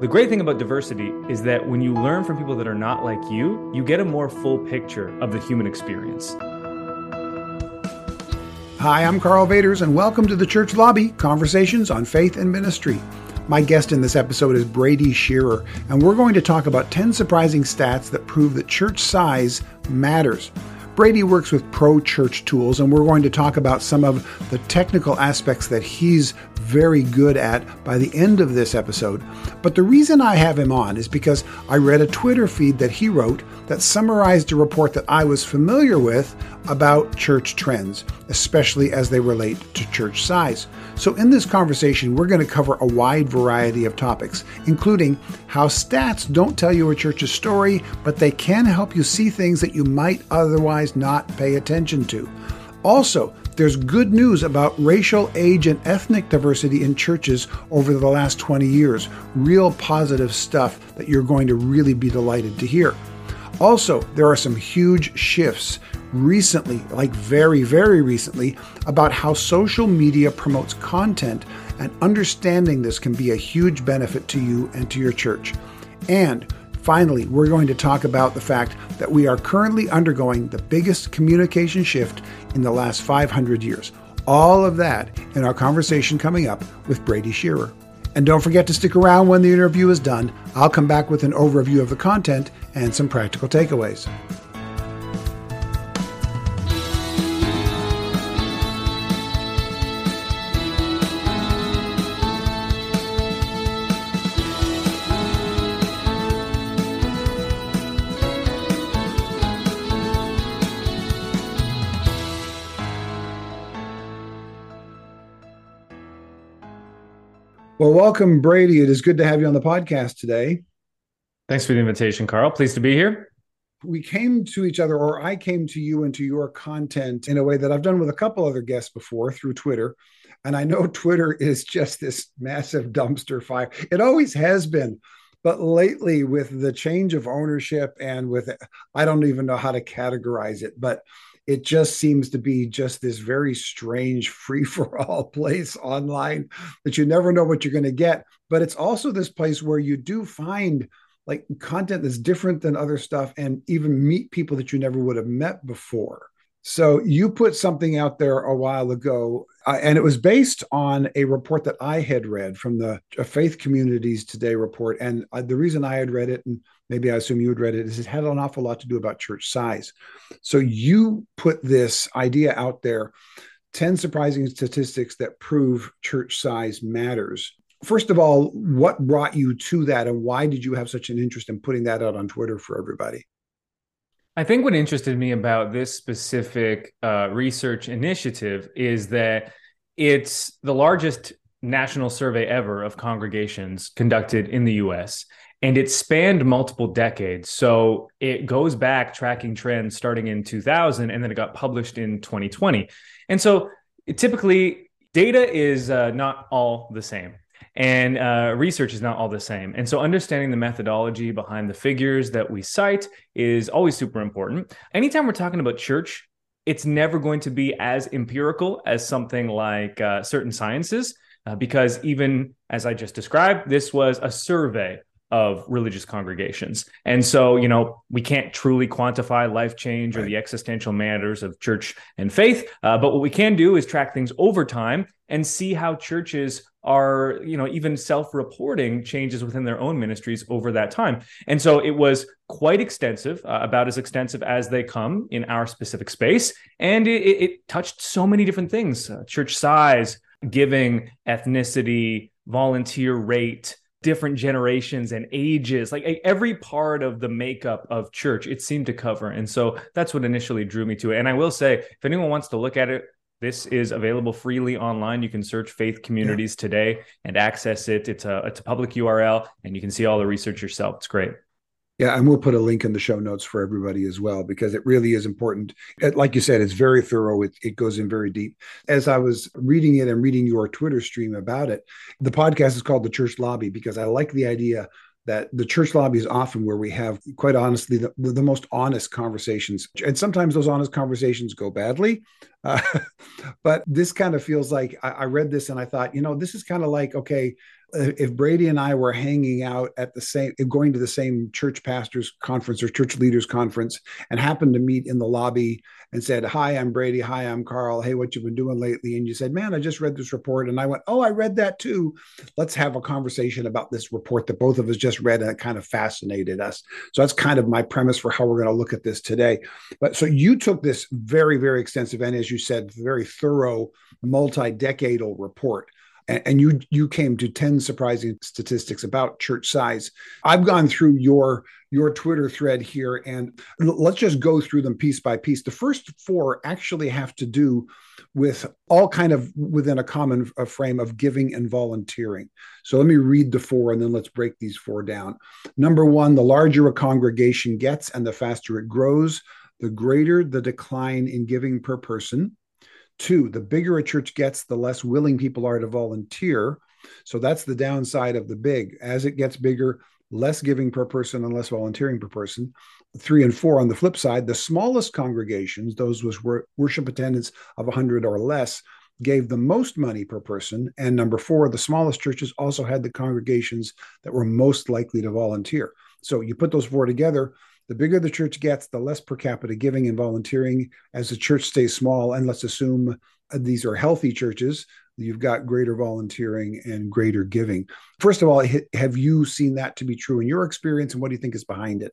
The great thing about diversity is that when you learn from people that are not like you, you get a more full picture of the human experience. Hi, I'm Karl Vaters, and welcome to the Church Lobby Conversations on Faith and Ministry. My guest in this episode is Brady Shearer, and we're going to talk about 10 surprising stats that prove that church size matters. Brady works with Pro Church Tools, and we're going to talk about some of the technical aspects that he's very good at by the end of this episode. But the reason I have him on is because I read a Twitter feed that he wrote that summarized a report that I was familiar with about church trends, especially as they relate to church size. So, in this conversation, we're going to cover a wide variety of topics, including how stats don't tell you a church's story, but they can help you see things that you might otherwise not pay attention to. Also, there's good news about racial, age, and ethnic diversity in churches over the last 20 years. Real positive stuff that you're going to really be delighted to hear. Also, there are some huge shifts recently, like very, very recently, about how social media promotes content, and understanding this can be a huge benefit to you and to your church. And finally, we're going to talk about the fact that we are currently undergoing the biggest communication shift in the last 500 years. All of that in our conversation coming up with Brady Shearer. And don't forget to stick around when the interview is done. I'll come back with an overview of the content and some practical takeaways. Well, welcome, Brady. It is good to have you on the podcast today. Thanks for the invitation, Karl. Pleased to be here. We came to each other, or I came to you and to your content in a way that I've done with a couple other guests before through Twitter. And I know Twitter is just this massive dumpster fire. It always has been. But lately, with the change of ownership and with, I don't even know how to categorize it, but it just seems to be just this very strange free for all place online that you never know what you're going to get. But it's also this place where you do find like content that's different than other stuff and even meet people that you never would have met before. So you put something out there a while ago, uh, and it was based on a report that I had read from the Faith Communities Today report. And uh, the reason I had read it, and maybe I assume you had read it, is it had an awful lot to do about church size. So you put this idea out there 10 surprising statistics that prove church size matters. First of all, what brought you to that, and why did you have such an interest in putting that out on Twitter for everybody? I think what interested me about this specific uh, research initiative is that it's the largest national survey ever of congregations conducted in the US. And it spanned multiple decades. So it goes back tracking trends starting in 2000, and then it got published in 2020. And so typically, data is uh, not all the same and uh, research is not all the same. And so, understanding the methodology behind the figures that we cite is always super important. Anytime we're talking about church, it's never going to be as empirical as something like uh, certain sciences, uh, because even as I just described, this was a survey of religious congregations. And so, you know, we can't truly quantify life change or the existential matters of church and faith. Uh, but what we can do is track things over time and see how churches are, you know, even self-reporting changes within their own ministries over that time. And so it was quite extensive, uh, about as extensive as they come in our specific space. And it, it touched so many different things: uh, church size, giving, ethnicity, volunteer rate different generations and ages like every part of the makeup of church it seemed to cover and so that's what initially drew me to it and i will say if anyone wants to look at it this is available freely online. You can search Faith Communities yeah. today and access it. It's a it's a public URL, and you can see all the research yourself. It's great. Yeah, and we'll put a link in the show notes for everybody as well because it really is important. Like you said, it's very thorough. It, it goes in very deep. As I was reading it and reading your Twitter stream about it, the podcast is called The Church Lobby because I like the idea that the church lobby is often where we have, quite honestly, the, the most honest conversations. And sometimes those honest conversations go badly. Uh, but this kind of feels like I, I read this and I thought, you know, this is kind of like, okay, Uh, if Brady and I were hanging out at the same, going to the same church pastors conference or church leaders conference, and happened to meet in the lobby and said, "Hi, I'm Brady. Hi, I'm Karl. Hey, what you been doing lately?" And you said, "Man, I just read this report," and I went, "Oh, I read that too. Let's have a conversation about this report that both of us just read, and it kind of fascinated us." So that's kind of my premise for how we're going to look at this today. But so you took this very, very extensive and, as you said, very thorough, multi-decadal report and you you came to 10 surprising statistics about church size. I've gone through your your twitter thread here and let's just go through them piece by piece. The first four actually have to do with all kind of within a common frame of giving and volunteering. So let me read the four and then let's break these four down. Number one the larger a congregation gets and the faster it grows the greater the decline in giving per person Two, the bigger a church gets, the less willing people are to volunteer. So that's the downside of the big. As it gets bigger, less giving per person and less volunteering per person. Three and four on the flip side, the smallest congregations, those with worship attendance of 100 or less, gave the most money per person. And number four, the smallest churches also had the congregations that were most likely to volunteer. So you put those four together, the bigger the church gets, the less per capita giving and volunteering. As the church stays small, and let's assume these are healthy churches, you've got greater volunteering and greater giving. First of all, have you seen that to be true in your experience, and what do you think is behind it?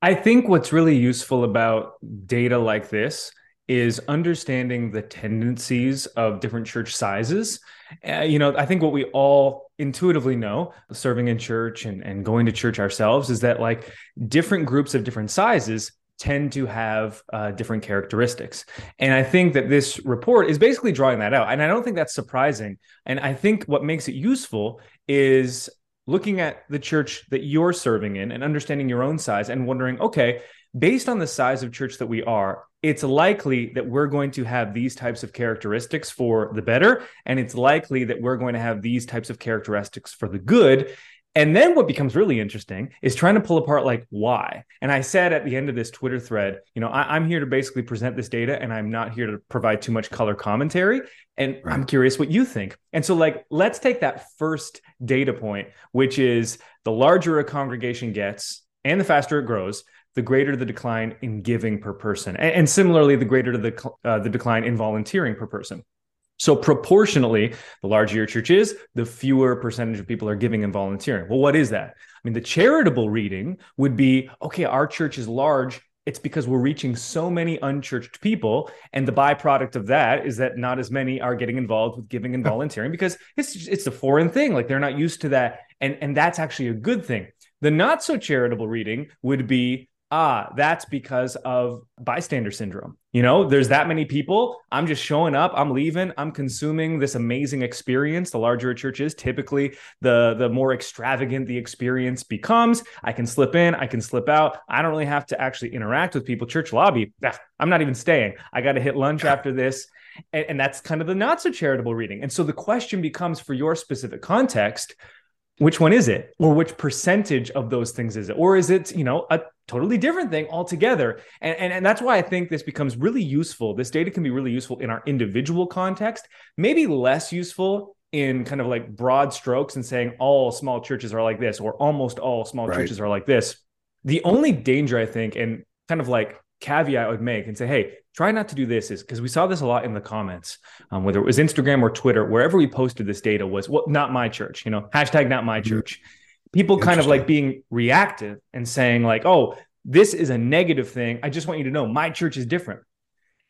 I think what's really useful about data like this is understanding the tendencies of different church sizes. Uh, you know, I think what we all intuitively know, serving in church and, and going to church ourselves, is that like different groups of different sizes tend to have uh, different characteristics. And I think that this report is basically drawing that out. And I don't think that's surprising. And I think what makes it useful is looking at the church that you're serving in and understanding your own size and wondering, okay, based on the size of church that we are, it's likely that we're going to have these types of characteristics for the better. And it's likely that we're going to have these types of characteristics for the good. And then what becomes really interesting is trying to pull apart like why. And I said at the end of this Twitter thread, you know, I, am here to basically present this data and I'm not here to provide too much color commentary. And right. I'm curious what you think. And so, like, let's take that first data point, which is the larger a congregation gets and the faster it grows, the greater the decline in giving per person, and, and similarly, the greater the uh, the decline in volunteering per person. So proportionally, the larger your church is, the fewer percentage of people are giving and volunteering. Well, what is that? I mean, the charitable reading would be okay, our church is large. It's because we're reaching so many unchurched people. And the byproduct of that is that not as many are getting involved with giving and volunteering because it's it's a foreign thing. Like they're not used to that. And, and that's actually a good thing. The not so charitable reading would be ah, that's because of bystander syndrome. You know, there's that many people. I'm just showing up, I'm leaving, I'm consuming this amazing experience. The larger a church is, typically the the more extravagant the experience becomes. I can slip in, I can slip out. I don't really have to actually interact with people. Church lobby, I'm not even staying. I got to hit lunch after this. And, and that's kind of the not so charitable reading. And so the question becomes for your specific context, which one is it? Or which percentage of those things is it? Or is it you know a totally different thing altogether? And, and and that's why i think this becomes really useful. This data can be really useful in our individual context maybe less useful in kind of like broad strokes and saying all small churches are like this or almost all small right. churches are like this. The only danger i think and kind of like caveat I would make and say, hey, try not to do this is because we saw this a lot in the comments, um, whether it was Instagram or Twitter, wherever we posted this data was, well, not my church, you know, hashtag not my mm-hmm. church. People kind of like being reactive and saying, like, oh, this is a negative thing. I just want you to know my church is different.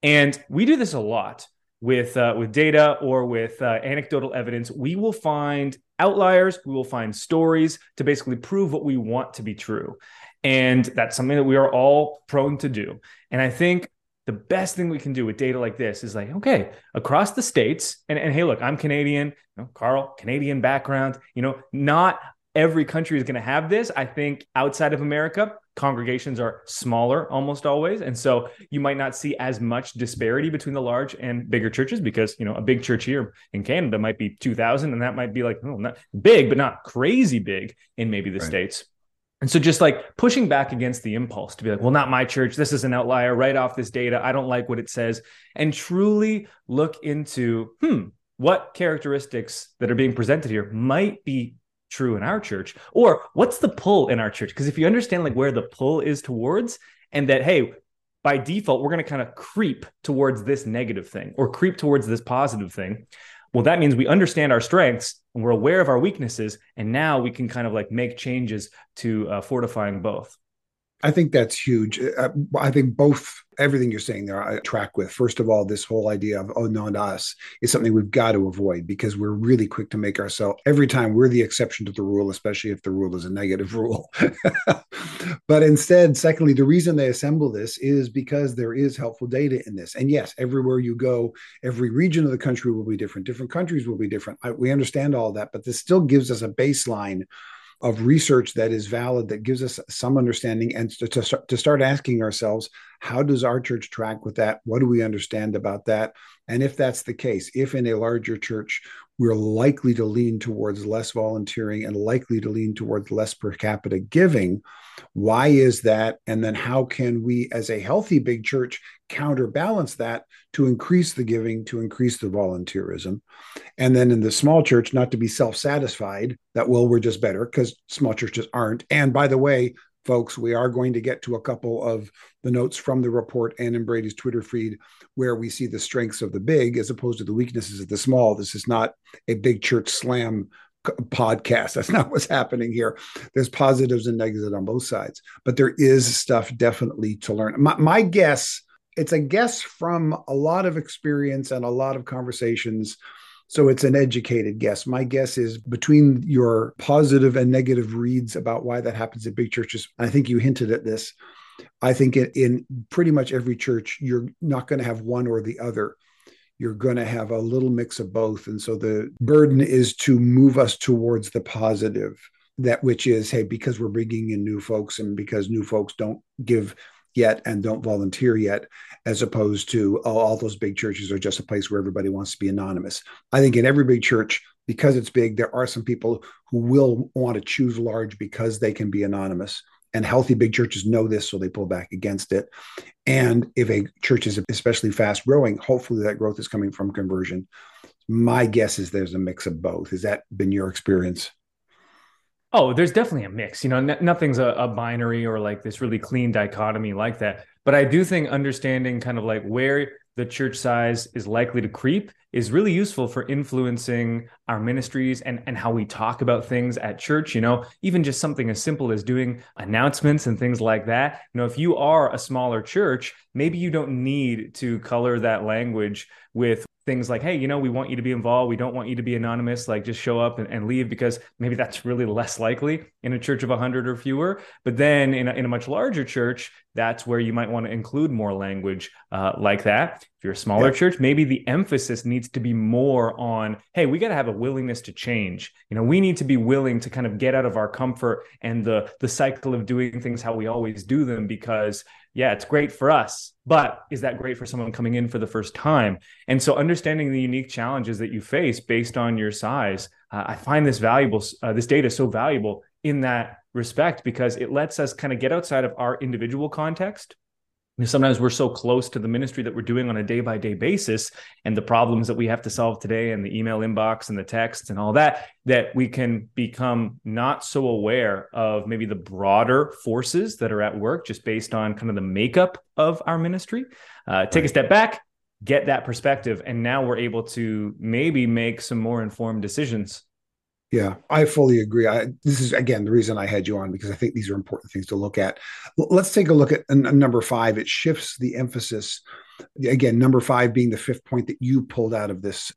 And we do this a lot with uh, with data or with uh, anecdotal evidence. We will find outliers. We will find stories to basically prove what we want to be true. And that's something that we are all prone to do. And I think the best thing we can do with data like this is like, okay, across the states, and, and hey, look, I'm Canadian, you know, Karl, Canadian background, you know, not every country is going to have this. I think outside of America, congregations are smaller almost always. And so you might not see as much disparity between the large and bigger churches because, you know, a big church here in Canada might be 2000 and that might be like, oh, not big, but not crazy big in maybe the right. States. And so just like pushing back against the impulse to be like, well, not my church. This is an outlier. Write off this data. I don't like what it says. And truly look into, hmm, what characteristics that are being presented here might be true in our church or what's the pull in our church because if you understand like where the pull is towards and that hey by default we're going to kind of creep towards this negative thing or creep towards this positive thing well that means we understand our strengths and we're aware of our weaknesses and now we can kind of like make changes to uh, fortifying both I think that's huge. Uh, I think both everything you're saying there I track with. First of all, this whole idea of oh not us is something we've got to avoid because we're really quick to make ourselves every time we're the exception to the rule, especially if the rule is a negative rule. but instead, secondly, the reason they assemble this is because there is helpful data in this. And yes, everywhere you go, every region of the country will be different. Different countries will be different. I, we understand all that, but this still gives us a baseline of research that is valid that gives us some understanding and to, to, to start asking ourselves how does our church track with that? What do we understand about that and if that's the case if in a larger church we're likely to lean towards less volunteering and likely to lean towards less per capita giving why is that and then how can we as a healthy big church counterbalance that to increase the giving, to increase the volunteerism. And then in the small church, not to be self satisfied that, well, we're just better because small churches aren't. And by the way, folks, we are going to get to a couple of the notes from the report and in Brady's Twitter feed where we see the strengths of the big as opposed to the weaknesses of the small. This is not a big church slam podcast. That's not what's happening here. There's positives and negatives on both sides, but there is stuff definitely to learn. My, my guess it's a guess from a lot of experience and a lot of conversations. So it's an educated guess. My guess is between your positive and negative reads about why that happens in big churches. I think you hinted at this. I think in, in pretty much every church, you're not going to have one or the other. You're going to have a little mix of both. And so the burden is to move us towards the positive, that which is, hey, because we're bringing in new folks and because new folks don't give yet and don't volunteer yet, as opposed to oh, all those big churches are just a place where everybody wants to be anonymous. I think in every big church, because it's big, there are some people who will want to choose large because they can be anonymous. And healthy big churches know this, so they pull back against it. And if a church is especially fast growing, hopefully that growth is coming from conversion. My guess is there's a mix of both. Has that been your experience? Oh, there's definitely a mix. You know, n- nothing's a, a, binary or like this really clean dichotomy like that. But I do think understanding kind of like where the church size is likely to creep is really useful for influencing our ministries and, and how we talk about things at church. You know, even just something as simple as doing announcements and things like that. You know, if you are a smaller church, maybe you don't need to color that language with things like, hey, you know, we want you to be involved. We don't want you to be anonymous. Like just show up and, and leave because maybe that's really less likely in a church of 100 or fewer. But then in a, in a much larger church, that's where you might want to include more language uh, like that. If you're a smaller yeah. church, maybe the emphasis needs to be more on, hey, we got to have a willingness to change. You know, we need to be willing to kind of get out of our comfort and the the cycle of doing things how we always do them because yeah, it's great for us, but is that great for someone coming in for the first time? And so, understanding the unique challenges that you face based on your size, uh, I find this valuable, uh, this data so valuable in that respect because it lets us kind of get outside of our individual context sometimes we're so close to the ministry that we're doing on a day by day basis and the problems that we have to solve today and the email inbox and the texts and all that that we can become not so aware of maybe the broader forces that are at work just based on kind of the makeup of our ministry. Uh, take a step back get that perspective and now we're able to maybe make some more informed decisions yeah, I fully agree. I, this is again the reason I had you on because I think these are important things to look at. L- let's take a look at uh, number five. It shifts the emphasis. Again, number five being the fifth point that you pulled out of this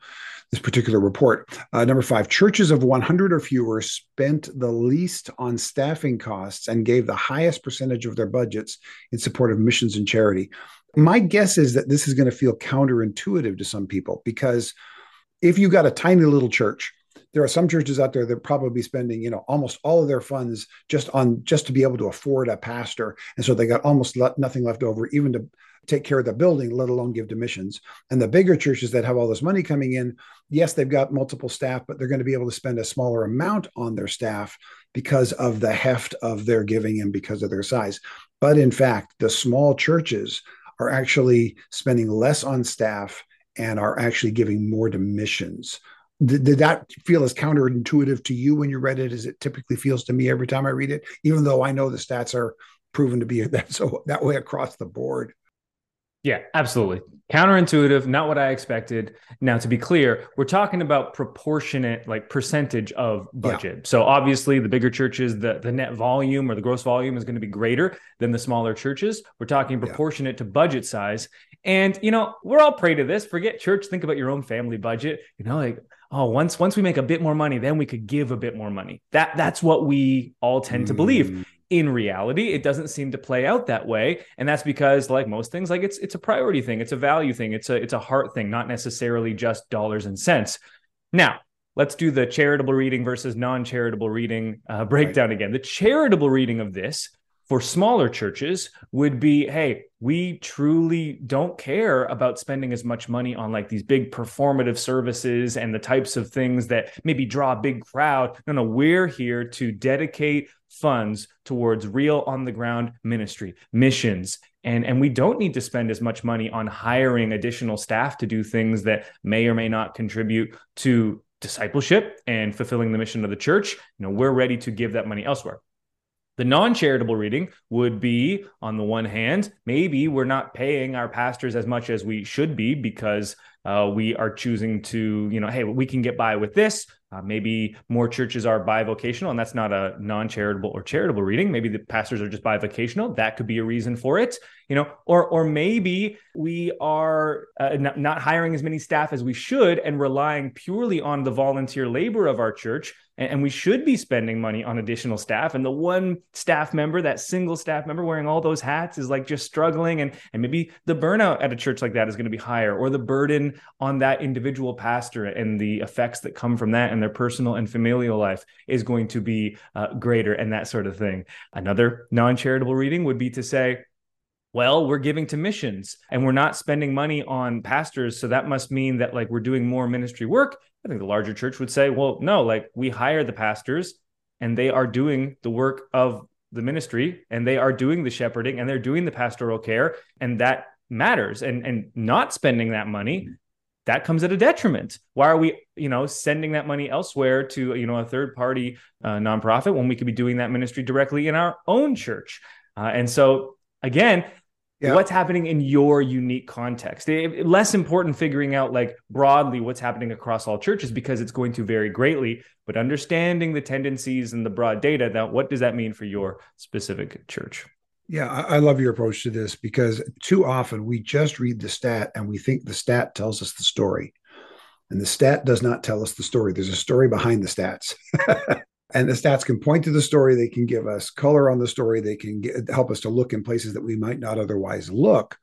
this particular report. Uh, number five: churches of 100 or fewer spent the least on staffing costs and gave the highest percentage of their budgets in support of missions and charity. My guess is that this is going to feel counterintuitive to some people because if you got a tiny little church there are some churches out there that probably be spending, you know, almost all of their funds just on just to be able to afford a pastor, and so they got almost nothing left over even to take care of the building, let alone give to missions. And the bigger churches that have all this money coming in, yes, they've got multiple staff, but they're going to be able to spend a smaller amount on their staff because of the heft of their giving and because of their size. But in fact, the small churches are actually spending less on staff and are actually giving more to missions. Did, did, that feel as counterintuitive to you when you read it as it typically feels to me every time I read it, even though I know the stats are proven to be that so that way across the board? Yeah, absolutely. Counterintuitive, not what I expected. Now, to be clear, we're talking about proportionate, like percentage of budget. Yeah. So obviously, the bigger churches, the, the net volume or the gross volume is going to be greater than the smaller churches. We're talking proportionate yeah. to budget size. And, you know, we're all prey to this. Forget church, think about your own family budget. You know, like, oh, once once we make a bit more money, then we could give a bit more money. That that's what we all tend mm. to believe. In reality it doesn't seem to play out that way. And that's because like most things like it's it's a priority thing it's a value thing it's a it's a heart thing not necessarily just dollars and cents. Now let's do the charitable reading versus non-charitable reading uh, breakdown right. again. The charitable reading of this for smaller churches would be hey we truly don't care about spending as much money on like these big performative services and the types of things that maybe draw a big crowd. No no we're here to dedicate funds towards real on the ground ministry missions. And and we don't need to spend as much money on hiring additional staff to do things that may or may not contribute to discipleship and fulfilling the mission of the church. You know we're ready to give that money elsewhere the non charitable reading would be on the one hand, maybe we're not paying our pastors as much as we should be because uh, we are choosing to, you know, hey, we can get by with this. Uh, maybe more churches are bivocational, and that's not a non-charitable or charitable reading. Maybe the pastors are just bivocational. That could be a reason for it, you know. Or, or maybe we are uh, not hiring as many staff as we should, and relying purely on the volunteer labor of our church and, we should be spending money on additional staff. And the one staff member that single staff member wearing all those hats is like just struggling. And and maybe the burnout at a church like that is going to be higher or the burden on that individual pastor and the effects that come from that and their personal and familial life is going to be uh, greater and that sort of thing. Another non-charitable reading would be to say well we're giving to missions and we're not spending money on pastors. So that must mean that like we're doing more ministry work i think the larger church would say well no like we hire the pastors and they are doing the work of the ministry and they are doing the shepherding and they're doing the pastoral care and that matters. And and not spending that money that comes at a detriment. Why are we you know sending that money elsewhere to you know a third party uh, nonprofit when we could be doing that ministry directly in our own church? Uh, and so again yeah. what's happening in your unique context. It, less important figuring out like broadly what's happening across all churches because it's going to vary greatly but understanding the tendencies and the broad data now what does that mean for your specific church? Yeah I, I love your approach to this because too often we just read the stat and we think the stat tells us the story. And the stat does not tell us the story. There's a story behind the stats and the stats can point to the story they can give us color on the story they can get, help us to look in places that we might not otherwise look.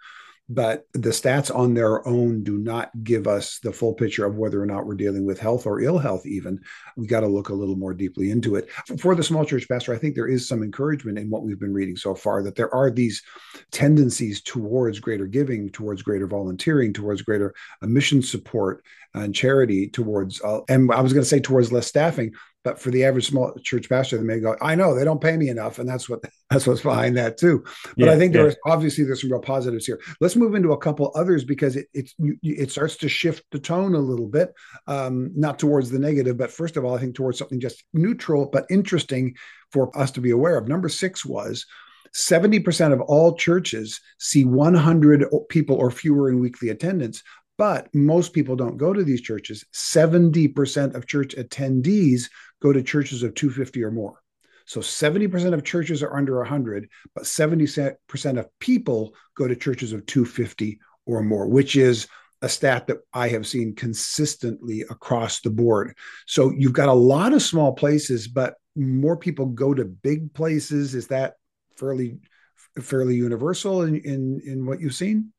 But the stats on their own do not give us the full picture of whether or not we're dealing with health or ill health even. We got to look a little more deeply into it. For the small church pastor i think there is some encouragement in what we've been reading so far that there are these tendencies towards greater giving towards greater volunteering towards greater mission support and charity towards uh, and i was going to say towards less staffing but for the average small church pastor, they may go, "I know they don't pay me enough," and that's what that's what's behind that too. But yeah, I think there's yeah. obviously there's some real positives here. Let's move into a couple others because it it it starts to shift the tone a little bit, um, not towards the negative, but first of all, I think towards something just neutral but interesting for us to be aware of. Number six was 70% of all churches see 100 people or fewer in weekly attendance, but most people don't go to these churches. 70% of church attendees go to churches of 250 or more. So 70% of churches are under 100, but 70% of people go to churches of 250 or more, which is a stat that I have seen consistently across the board. So you've got a lot of small places, but more people go to big places. Is that fairly fairly universal in in, in what you've seen?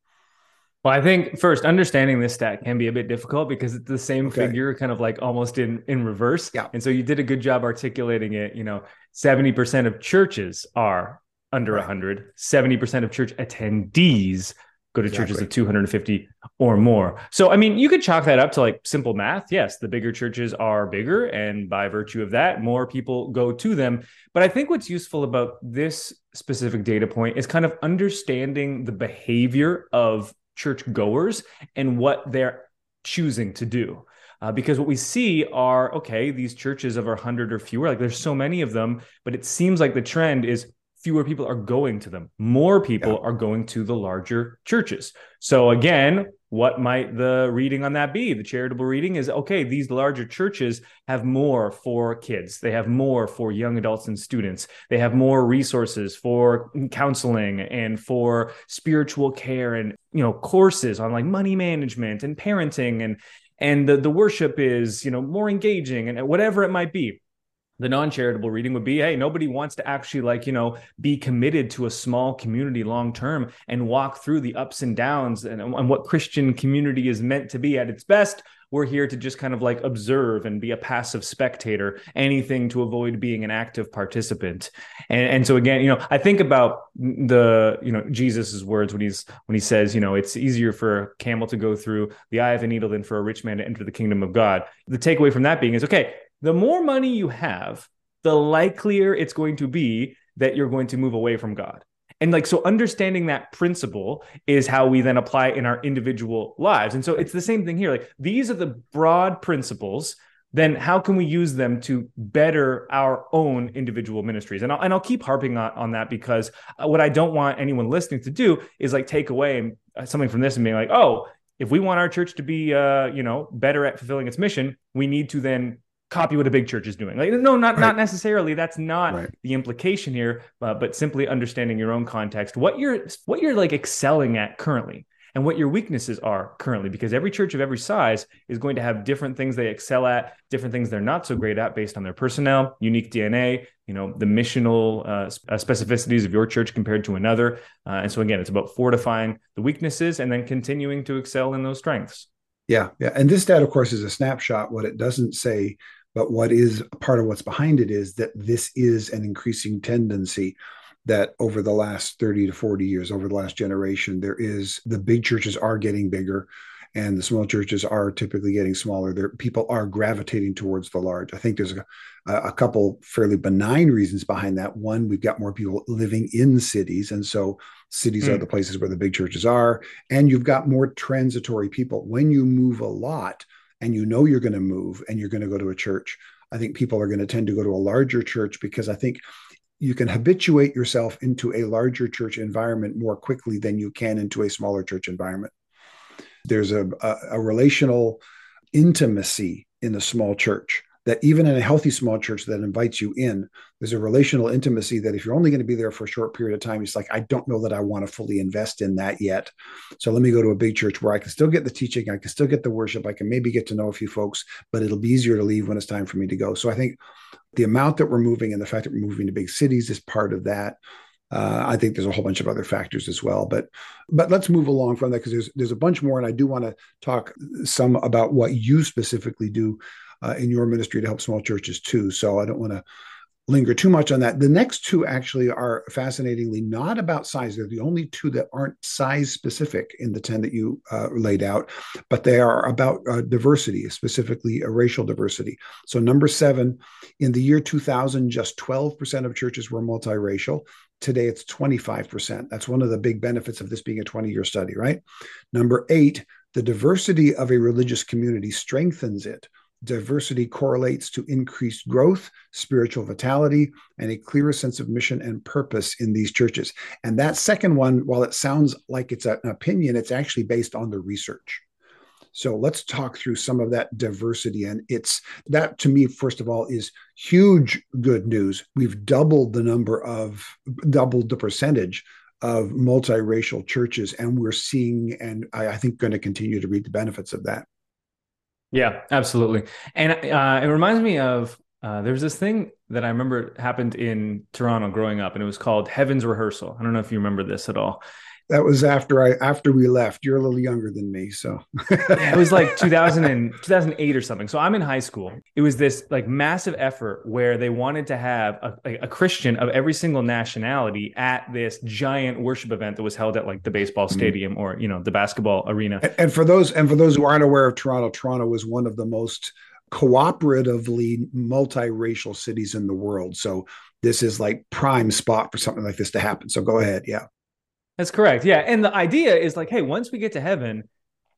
Well, I think first understanding this stat can be a bit difficult because it's the same okay. figure, kind of like almost in in reverse. Yeah. And so you did a good job articulating it. You know, seventy percent of churches are under right. 100. Seventy percent of church attendees go to exactly. churches of 250 or more. So, I mean, you could chalk that up to like simple math. Yes, the bigger churches are bigger. And by virtue of that, more people go to them. But I think what's useful about this specific data point is kind of understanding the behavior of church goers and what they're choosing to do. Uh, because what we see are okay, these churches of a hundred or fewer, like there's so many of them, but it seems like the trend is fewer people are going to them. More people yeah. are going to the larger churches. So again, what might the reading on that be? The charitable reading is okay, these larger churches have more for kids. They have more for young adults and students. They have more resources for counseling and for spiritual care and you know courses on like money management and parenting and and the, the worship is you know more engaging and whatever it might be the non-charitable reading would be hey nobody wants to actually like you know be committed to a small community long term and walk through the ups and downs and, and what christian community is meant to be at its best. We're here to just kind of like observe and be a passive spectator anything to avoid being an active participant. And, and so again you know i think about the you know jesus's words when he's when he says you know it's easier for a camel to go through the eye of a needle than for a rich man to enter the kingdom of god. The takeaway from that being is okay the more money you have, the likelier it's going to be that you're going to move away from God. And like, so understanding that principle is how we then apply in our individual lives. And so it's the same thing here. Like, these are the broad principles. Then how can we use them to better our own individual ministries? And I'll, and I'll keep harping on, on that because uh, what I don't want anyone listening to do is like take away uh, something from this and being like, oh, if we want our church to be, uh, you know, better at fulfilling its mission, we need to then copy what a big church is doing. Like, no, not right. not necessarily. That's not right. the implication here, uh, but simply understanding your own context, what you're what you're like excelling at currently, and what your weaknesses are currently. Because every church of every size is going to have different things they excel at, different things they're not so great at, based on their personnel, unique DNA, you know, the missional uh, uh, specificities of your church compared to another. Uh, and so again, it's about fortifying the weaknesses and then continuing to excel in those strengths. Yeah, yeah, and this stat, of course, is a snapshot. What it doesn't say but what is part of what's behind it is that this is an increasing tendency that over the last 30 to 40 years, over the last generation, there is the big churches are getting bigger and the small churches are typically getting smaller. There, people are gravitating towards the large. I think there's a, a couple fairly benign reasons behind that. One, we've got more people living in cities, and so cities mm. are hmm. the places where the big churches are. And you've got more transitory people. When you move a lot, and you know you're going to move and you're going to go to a church, I think people are going to tend to go to a larger church because I think you can habituate yourself into a larger church environment more quickly than you can into a smaller church environment. There's a, a, a relational intimacy in the small church that even in a healthy small church that invites you in, there's a relational intimacy that if you're only going to be there for a short period of time, it's like, I don't know that I want to fully invest in that yet. So let me go to a big church where I can still get the teaching, I can still get the worship, I can maybe get to know a few folks, but it'll be easier to leave when it's time for me to go. So I think the amount that we're moving and the fact that we're moving to big cities is part of that. Uh, I think there's a whole bunch of other factors as well, but but let's move along from that because there's there's a bunch more, and I do want to talk some about what you specifically do uh, in your ministry to help small churches too. So I don't want to linger too much on that. The next two actually are fascinatingly not about size. They're the only two that aren't size specific in the 10 that you uh, laid out, but they are about uh, diversity, specifically uh, racial diversity. So, number seven, in the year 2000, just 12% of churches were multiracial. Today, it's 25%. That's one of the big benefits of this being a 20 year study, right? Number eight, the diversity of a religious community strengthens it diversity correlates to increased growth, spiritual vitality, and a clearer sense of mission and purpose in these churches. And that second one, while it sounds like it's an opinion, it's actually based on the research. So let's talk through some of that diversity. And it's that to me, first of all, is huge good news. We've doubled the number of, doubled the percentage of multiracial churches, and we're seeing, and I, I think going to continue to reap the benefits of that. Yeah, absolutely. And uh, it reminds me of uh, there was this thing that I remember happened in Toronto growing up, and it was called Heaven's Rehearsal. I don't know if you remember this at all. That was after I after we left. You're a little younger than me, so yeah, it was like 2000 and 2008 or something. So I'm in high school. It was this like massive effort where they wanted to have a, a, Christian of every single nationality at this giant worship event that was held at like the baseball mm-hmm. stadium mm-hmm. or you know the basketball arena. And, and for those and for those who aren't aware of Toronto, Toronto was one of the most cooperatively multiracial cities in the world. So this is like prime spot for something like this to happen. So go ahead. Yeah. That's correct. Yeah. And the idea is like, hey, once we get to heaven,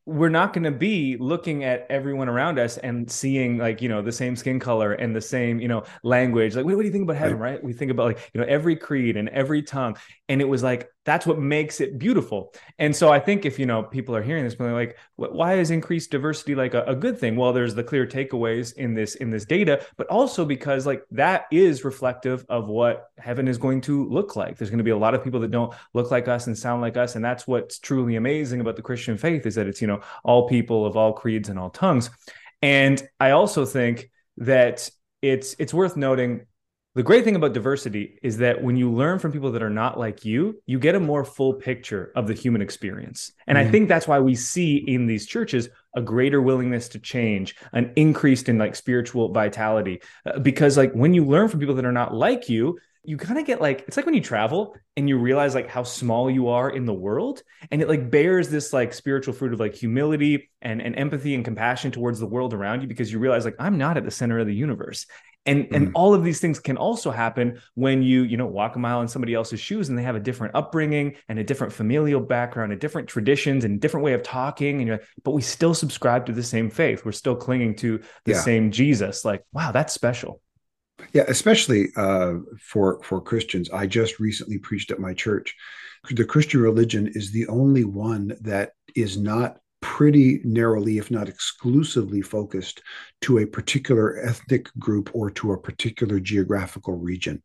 we're not going to be looking at everyone around us and seeing like you know the same skin color and the same you know language like what, what do you think about heaven right. right we think about like you know every creed and every tongue and it was like that's what makes it beautiful. And so i think if you know people are hearing this they're like why is increased diversity like a, a good thing? Well there's the clear takeaways in this in this data but also because like that is reflective of what heaven is going to look like. There's going to be a lot of people that don't look like us and sound like us and that's what's truly amazing about the christian faith is that it's you know all people of all creeds and all tongues. And i also think that it's it's worth noting the great thing about diversity is that when you learn from people that are not like you, you get a more full picture of the human experience. And mm-hmm. I think that's why we see in these churches a greater willingness to change, an increase in like spiritual vitality. Uh, because like when you learn from people that are not like you, you kind of get like it's like when you travel and you realize like how small you are in the world and it like bears this like spiritual fruit of like humility and, and empathy and compassion towards the world around you because you realize like i'm not at the center of the universe and mm. and mm-hmm. all of these things can also happen when you you know walk a mile in somebody else's shoes and they have a different upbringing and a different familial background and different traditions and different way of talking and you're like, but we still subscribe to the same faith we're still clinging to the yeah. same jesus like wow that's special yeah especially uh, for for christians i just recently preached at my church the christian religion is the only one that is not pretty narrowly, if not exclusively, focused to a particular ethnic group or to a particular geographical region.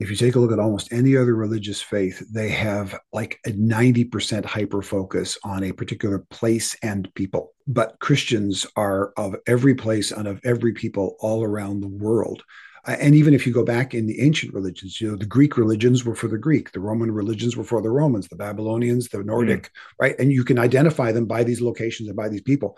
If you take a look at almost any other religious faith, they have like a 90% hyper focus on a particular place and people. But Christians are of every place and of every people all around the world. Uh, and even if you go back in the ancient religions, you know, the Greek religions were for the Greek, the Roman religions were for the Romans, the Babylonians, the Nordic, mm. right? And you can identify them by these locations and by these people.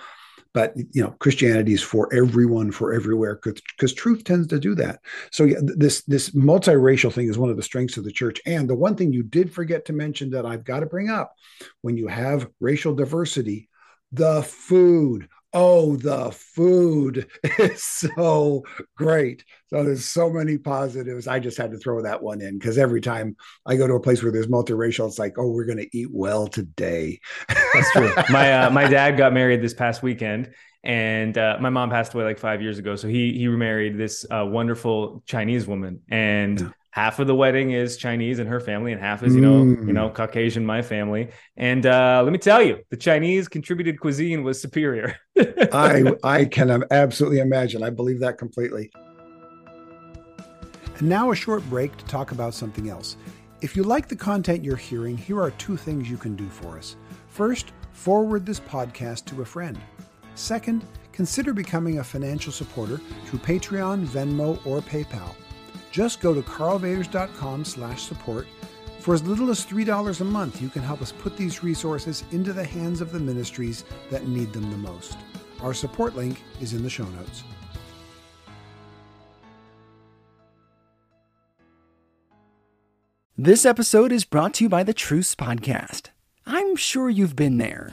But you know, Christianity is for everyone, for everywhere, because truth tends to do that. So yeah, this this multiracial thing is one of the strengths of the church. And the one thing you did forget to mention that I've got to bring up, when you have racial diversity, the food oh, the food is so great. So there's so many positives. I just had to throw that one in because every time I go to a place where there's multiracial, it's like, oh, we're going to eat well today. That's true. my uh, my dad got married this past weekend, and uh, my mom passed away like five years ago. So he he remarried this uh, wonderful Chinese woman, and. Half of the wedding is Chinese and her family, and half is you know mm. you know Caucasian my family. And uh, let me tell you, the Chinese contributed cuisine was superior. I I can absolutely imagine. I believe that completely. And now a short break to talk about something else. If you like the content you're hearing, here are two things you can do for us. First, forward this podcast to a friend. Second, consider becoming a financial supporter through Patreon, Venmo, or PayPal. Just go to karlvaters.com slash support. For as little as $3 a month, you can help us put these resources into the hands of the ministries that need them the most. Our support link is in the show notes. This episode is brought to you by the Truce Podcast. I'm sure you've been there.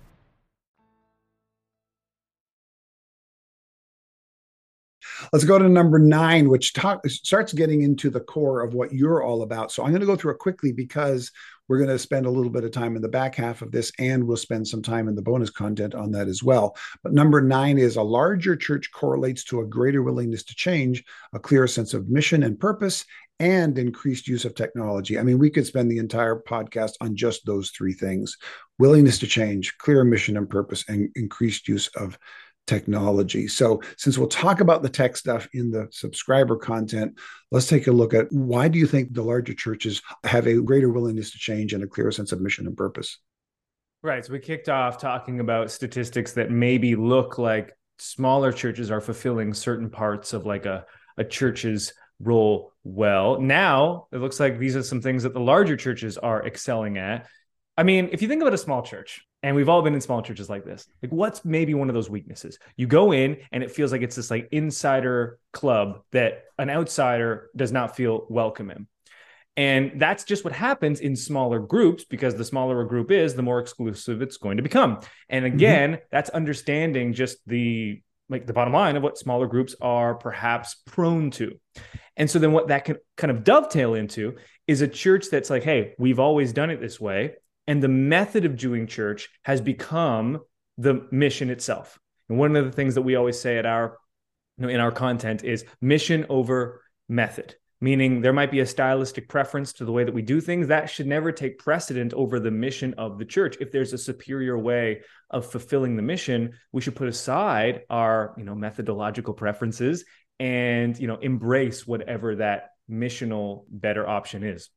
Let's go to number nine, which talk, starts getting into the core of what you're all about. So I'm going to go through it quickly because we're going to spend a little bit of time in the back half of this, and we'll spend some time in the bonus content on that as well. But number nine is a larger church correlates to a greater willingness to change, a clearer sense of mission and purpose, and increased use of technology. I mean, we could spend the entire podcast on just those three things willingness to change, clear mission and purpose, and increased use of technology. So, since we'll talk about the tech stuff in the subscriber content, let's take a look at why do you think the larger churches have a greater willingness to change and a clearer sense of mission and purpose? Right. So, we kicked off talking about statistics that maybe look like smaller churches are fulfilling certain parts of like a, a church's role well. Now, it looks like these are some things that the larger churches are excelling at. I mean, if you think about a small church, and we've all been in small churches like this, like what's maybe one of those weaknesses? You go in and it feels like it's this like insider club that an outsider does not feel welcome in. And that's just what happens in smaller groups because the smaller a group is, the more exclusive it's going to become. And mm-hmm. again, mm-hmm. that's understanding just the like the bottom line of what smaller groups are perhaps prone to. And so then what that can kind of dovetail into is a church that's like, hey, we've always done it this way. And the method of doing church has become the mission itself. And one of the things that we always say at our you know, in our content is mission over method meaning there might be a stylistic preference to the way that we do things. That should never take precedent over the mission of the church. If there's a superior way of fulfilling the mission we should put aside our you know methodological preferences and you know embrace whatever that missional better option is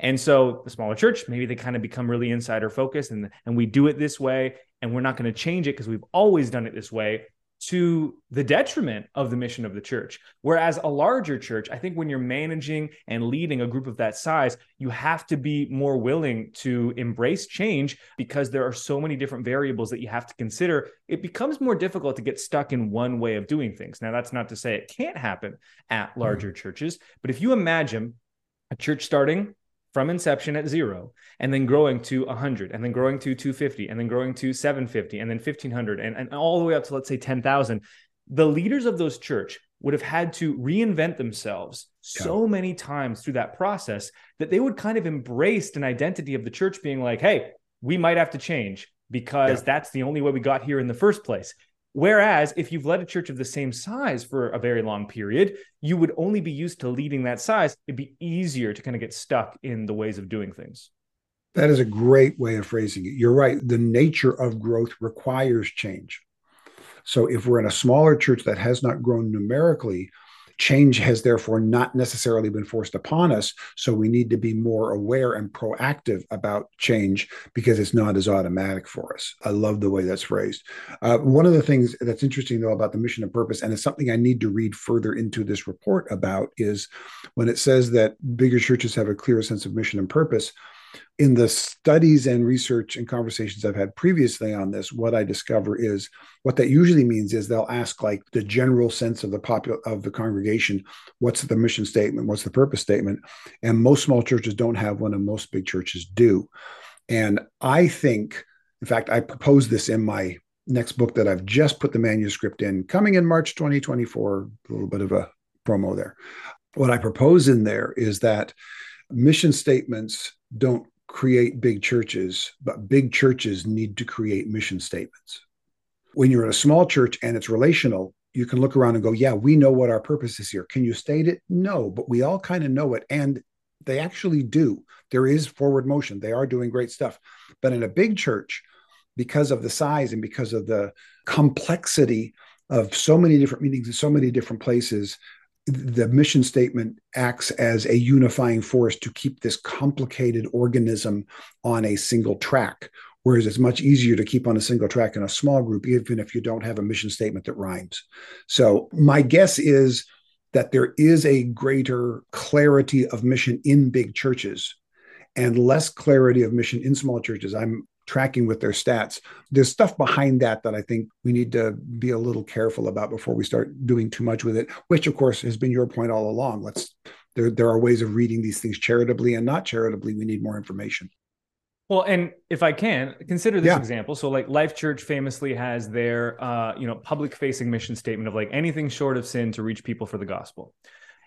and so the smaller church, maybe they kind of become really insider focused and, and we do it this way and we're not going to change it because we've always done it this way to the detriment of the mission of the church. Whereas a larger church, I think when you're managing and leading a group of that size, you have to be more willing to embrace change because there are so many different variables that you have to consider. It becomes more difficult to get stuck in one way of doing things. Now, that's not to say it can't happen at larger mm-hmm. churches, but if you imagine a church starting from inception at zero and then growing to 100 and then growing to 250 and then growing to 750 and then 1500 and, and all the way up to let's say 10,000 the leaders of those church would have had to reinvent themselves so many times through that process that they would kind of embraced an identity of the church being like hey we might have to change because yeah. that's the only way we got here in the first place Whereas if you've led a church of the same size for a very long period, you would only be used to leading that size. It'd be easier to kind of get stuck in the ways of doing things. That is a great way of phrasing it. You're right. The nature of growth requires change. So if we're in a smaller church that has not grown numerically, Change has therefore not necessarily been forced upon us. So we need to be more aware and proactive about change because it's not as automatic for us. I love the way that's phrased. Uh, one of the things that's interesting, though, about the mission and purpose, and it's something I need to read further into this report about, is when it says that bigger churches have a clearer sense of mission and purpose in the studies and research and conversations I've had previously on this, what I discover is what that usually means is they'll ask like the general sense of the popul of the congregation, what's the mission statement, what's the purpose statement, and most small churches don't have one, and most big churches do. And I think, in fact, I propose this in my next book that I've just put the manuscript in, coming in March 2024. A little bit of a promo there. What I propose in there is that mission statements don't create big churches, but big churches need to create mission statements. When you're in a small church and it's relational, you can look around and go, Yeah, we know what our purpose is here. Can you state it? No, but we all kind of know it. And they actually do. There is forward motion. They are doing great stuff. But in a big church, because of the size and because of the complexity of so many different meetings in so many different places, the mission statement acts as a unifying force to keep this complicated organism on a single track. Whereas it's much easier to keep on a single track in a small group, even if you don't have a mission statement that rhymes. So, my guess is that there is a greater clarity of mission in big churches and less clarity of mission in small churches. I'm tracking with their stats. There's stuff behind that that I think we need to be a little careful about before we start doing too much with it, which of course has been your point all along. Let's there there are ways of reading these things charitably and not charitably. We need more information. Well, and if I can consider this Yeah. example, so like Life Church famously has their, uh, you know, public-facing mission statement of like anything short of sin to reach people for the gospel.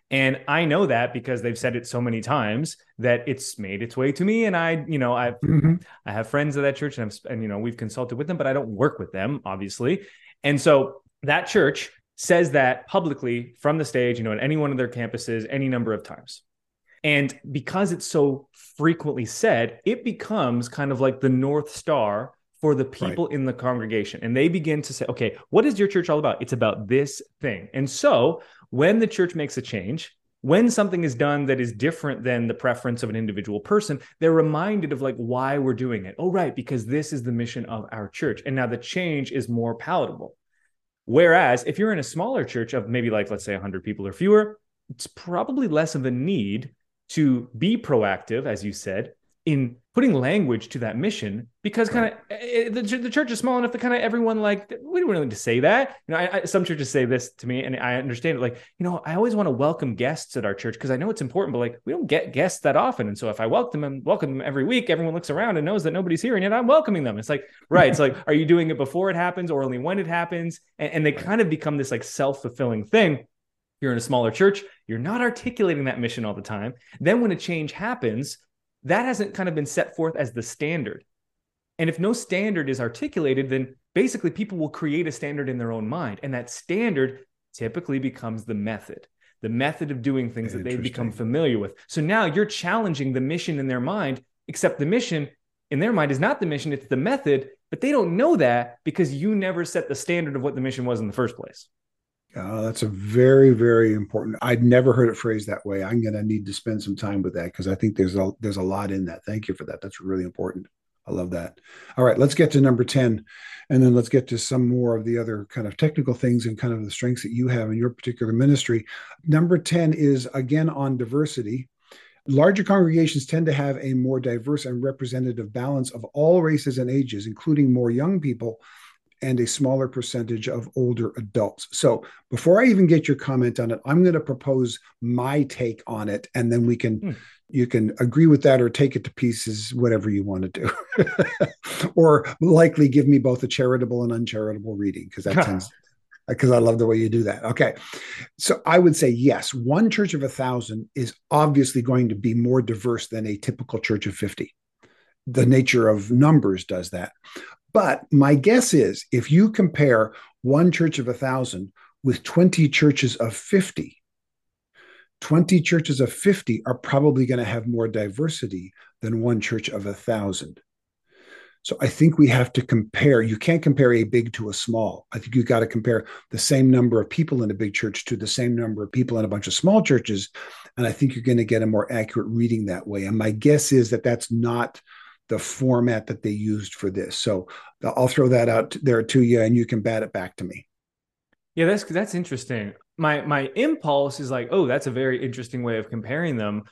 And I know that because they've said it so many times that it's made its way to me. And I, you know, I've Mhm. I have friends at that church, and I've and you know we've consulted with them, but I don't work with them, obviously. And so that church says that publicly from the stage, you know, at any one of their campuses, any number of times. And because it's so frequently said, it becomes kind of like the North Star for the people in the congregation. And they begin to say, okay, what is your church all about? It's about this thing. And so when the church makes a change, when something is done that is different than the preference of an individual person, they're reminded of like why we're doing it. Oh, right, because this is the mission of our church. And now the change is more palatable. Whereas if you're in a smaller church of maybe like, let's say 100 people or fewer, it's probably less of a need to be proactive, as you said, in putting language to that mission because kind of eh, eh, the, the church is small enough that kind of everyone like we don't really need to say that. You know I, I, some churches say this to me and i understand it like you know i always want to welcome guests at our church because i know it's important but like we don't get guests that often. And so if i welcome them welcome them every week everyone looks around and knows that nobody's here and yet i'm welcoming them. It's like right it's like are you doing it before it happens or only when it happens? And, and they kind of become this like self-fulfilling thing. You're in a smaller church you're not articulating that mission all the time. Then when a change happens that hasn't kind of been set forth as the standard. And if no standard is articulated, then basically people will create a standard in their own mind. And that standard typically becomes the method, the method of doing things that they've become familiar with. So now you're challenging the mission in their mind, except the mission in their mind is not the mission, it's the method. But they don't know that because you never set the standard of what the mission was in the first place. Uh, that's a very, very important. I'd never heard it phrased that way. I'm going to need to spend some time with that because I think there's a there's a lot in that. Thank you for that. That's really important. I love that. All right, let's get to number ten, and then let's get to some more of the other kind of technical things and kind of the strengths that you have in your particular ministry. Number ten is again on diversity. Larger congregations tend to have a more diverse and representative balance of all races and ages, including more young people and a smaller percentage of older adults. So before I even get your comment on it, I'm going to propose my take on it, and then we can hmm. you can agree with that or take it to pieces, whatever you want to do, or likely give me both a charitable and uncharitable reading because that tends. Because I love the way you do that. Okay. So I would say yes, one church of a thousand is obviously going to be more diverse than a typical church of 50 the nature of numbers does that. But my guess is if you compare one church of a thousand with 20 churches of 50, 20 churches of 50 are probably going to have more diversity than one church of a thousand. So I think we have to compare. You can't compare a big to a small. I think you've got to compare the same number of people in a big church to the same number of people in a bunch of small churches. And I think you're going to get a more accurate reading that way. And my guess is that that's not the format that they used for this. So I'll throw that out there to you, and you can bat it back to me. Yeah, that's that's interesting. My my impulse is like, oh, that's a very interesting way of comparing them.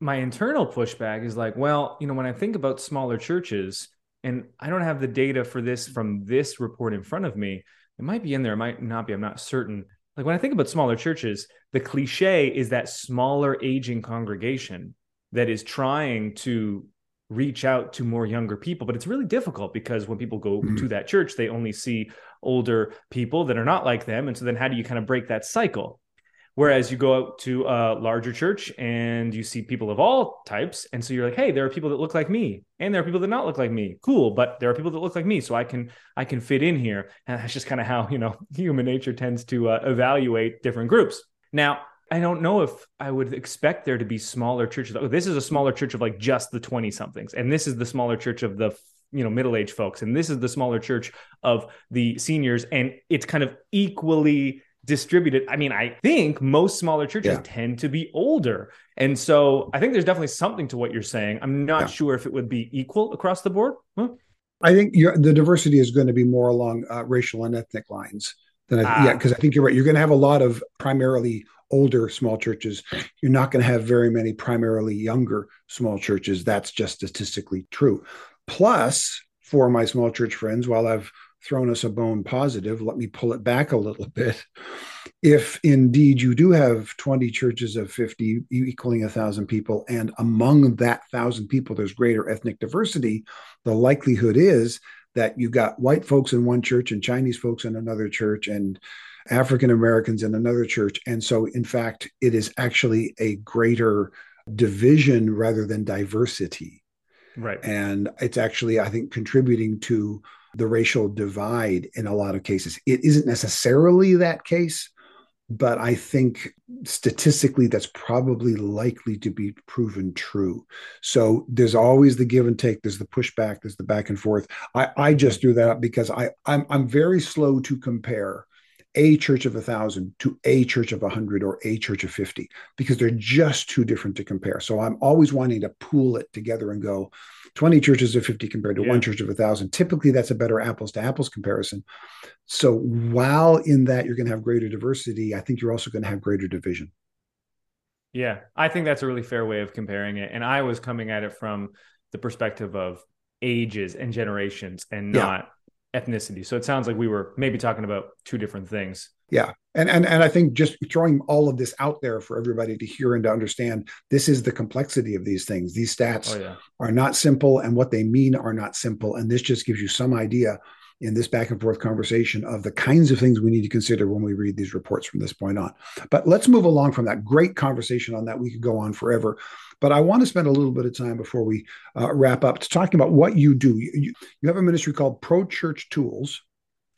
My internal pushback is like, well, you know, when I think about smaller churches, and I don't have the data for this from this report in front of me. It might be in there, it might not be. I'm not certain. Like when I think about smaller churches, the cliche is that smaller aging congregation that is trying to reach out to more younger people but it's really difficult because when people go mm-hmm. to that church they only see older people that are not like them and so then how do you kind of break that cycle? Whereas you go out to a larger church and you see people of all types and so you're like hey there are people that look like me and there are people that not look like me. Cool but there are people that look like me so i can i can fit in here. And that's just kind of how you know human nature tends to uh, evaluate different groups. Now I don't know if I would expect there to be smaller churches. Oh, this is a smaller church of like just the 20 somethings. And this is the smaller church of the you know middle-aged folks and this is the smaller church of the seniors and it's kind of equally distributed. I mean, I think most smaller churches yeah. tend to be older. And so I think there's definitely something to what you're saying. I'm not yeah. sure if it would be equal across the board. Huh? I think the diversity is going to be more along uh, racial and ethnic lines I, ah. yeah, because I think you're right. You're going to have a lot of primarily older small churches. You're not going to have very many primarily younger small churches. That's just statistically true. Plus, for my small church friends, while I've thrown us a bone positive, let me pull it back a little bit. if indeed you do have 20 churches of 50 equaling a thousand people, and among that thousand people there's greater ethnic diversity, the likelihood is that you've got white folks in one church and Chinese folks in another church and African Americans in another church. And so, in fact, it is actually a greater division rather than diversity. Right. And it's actually, I think, contributing to the racial divide in a lot of cases. It isn't necessarily that case, but I think statistically that's probably likely to be proven true. So there's always the give and take, there's the pushback, there's the back and forth. I, I just threw that up because I I'm I'm very slow to compare a church of a thousand to a church of a hundred or a church of 50 because they're just too different to compare. So I'm always wanting to pool it together and go 20 churches of 50 compared to yeah. one church of a thousand. Typically, that's a better apples to apples comparison. So while in that you're going to have greater diversity, I think you're also going to have greater division. Yeah, I think that's a really fair way of comparing it. And I was coming at it from the perspective of ages and generations and not yeah. ethnicity. So it sounds like we were maybe talking about two different things. Yeah. And, and and I think just throwing all of this out there for everybody to hear and to understand this is the complexity of these things. These stats oh, yeah. are not simple and what they mean are not simple. And this just gives you some idea in this back and forth conversation of the kinds of things we need to consider when we read these reports from this point on. But let's move along from that great conversation on that. We could go on forever. But I want to spend a little bit of time before we uh, wrap up to talking about what you do. You, you have a ministry called Pro Church Tools,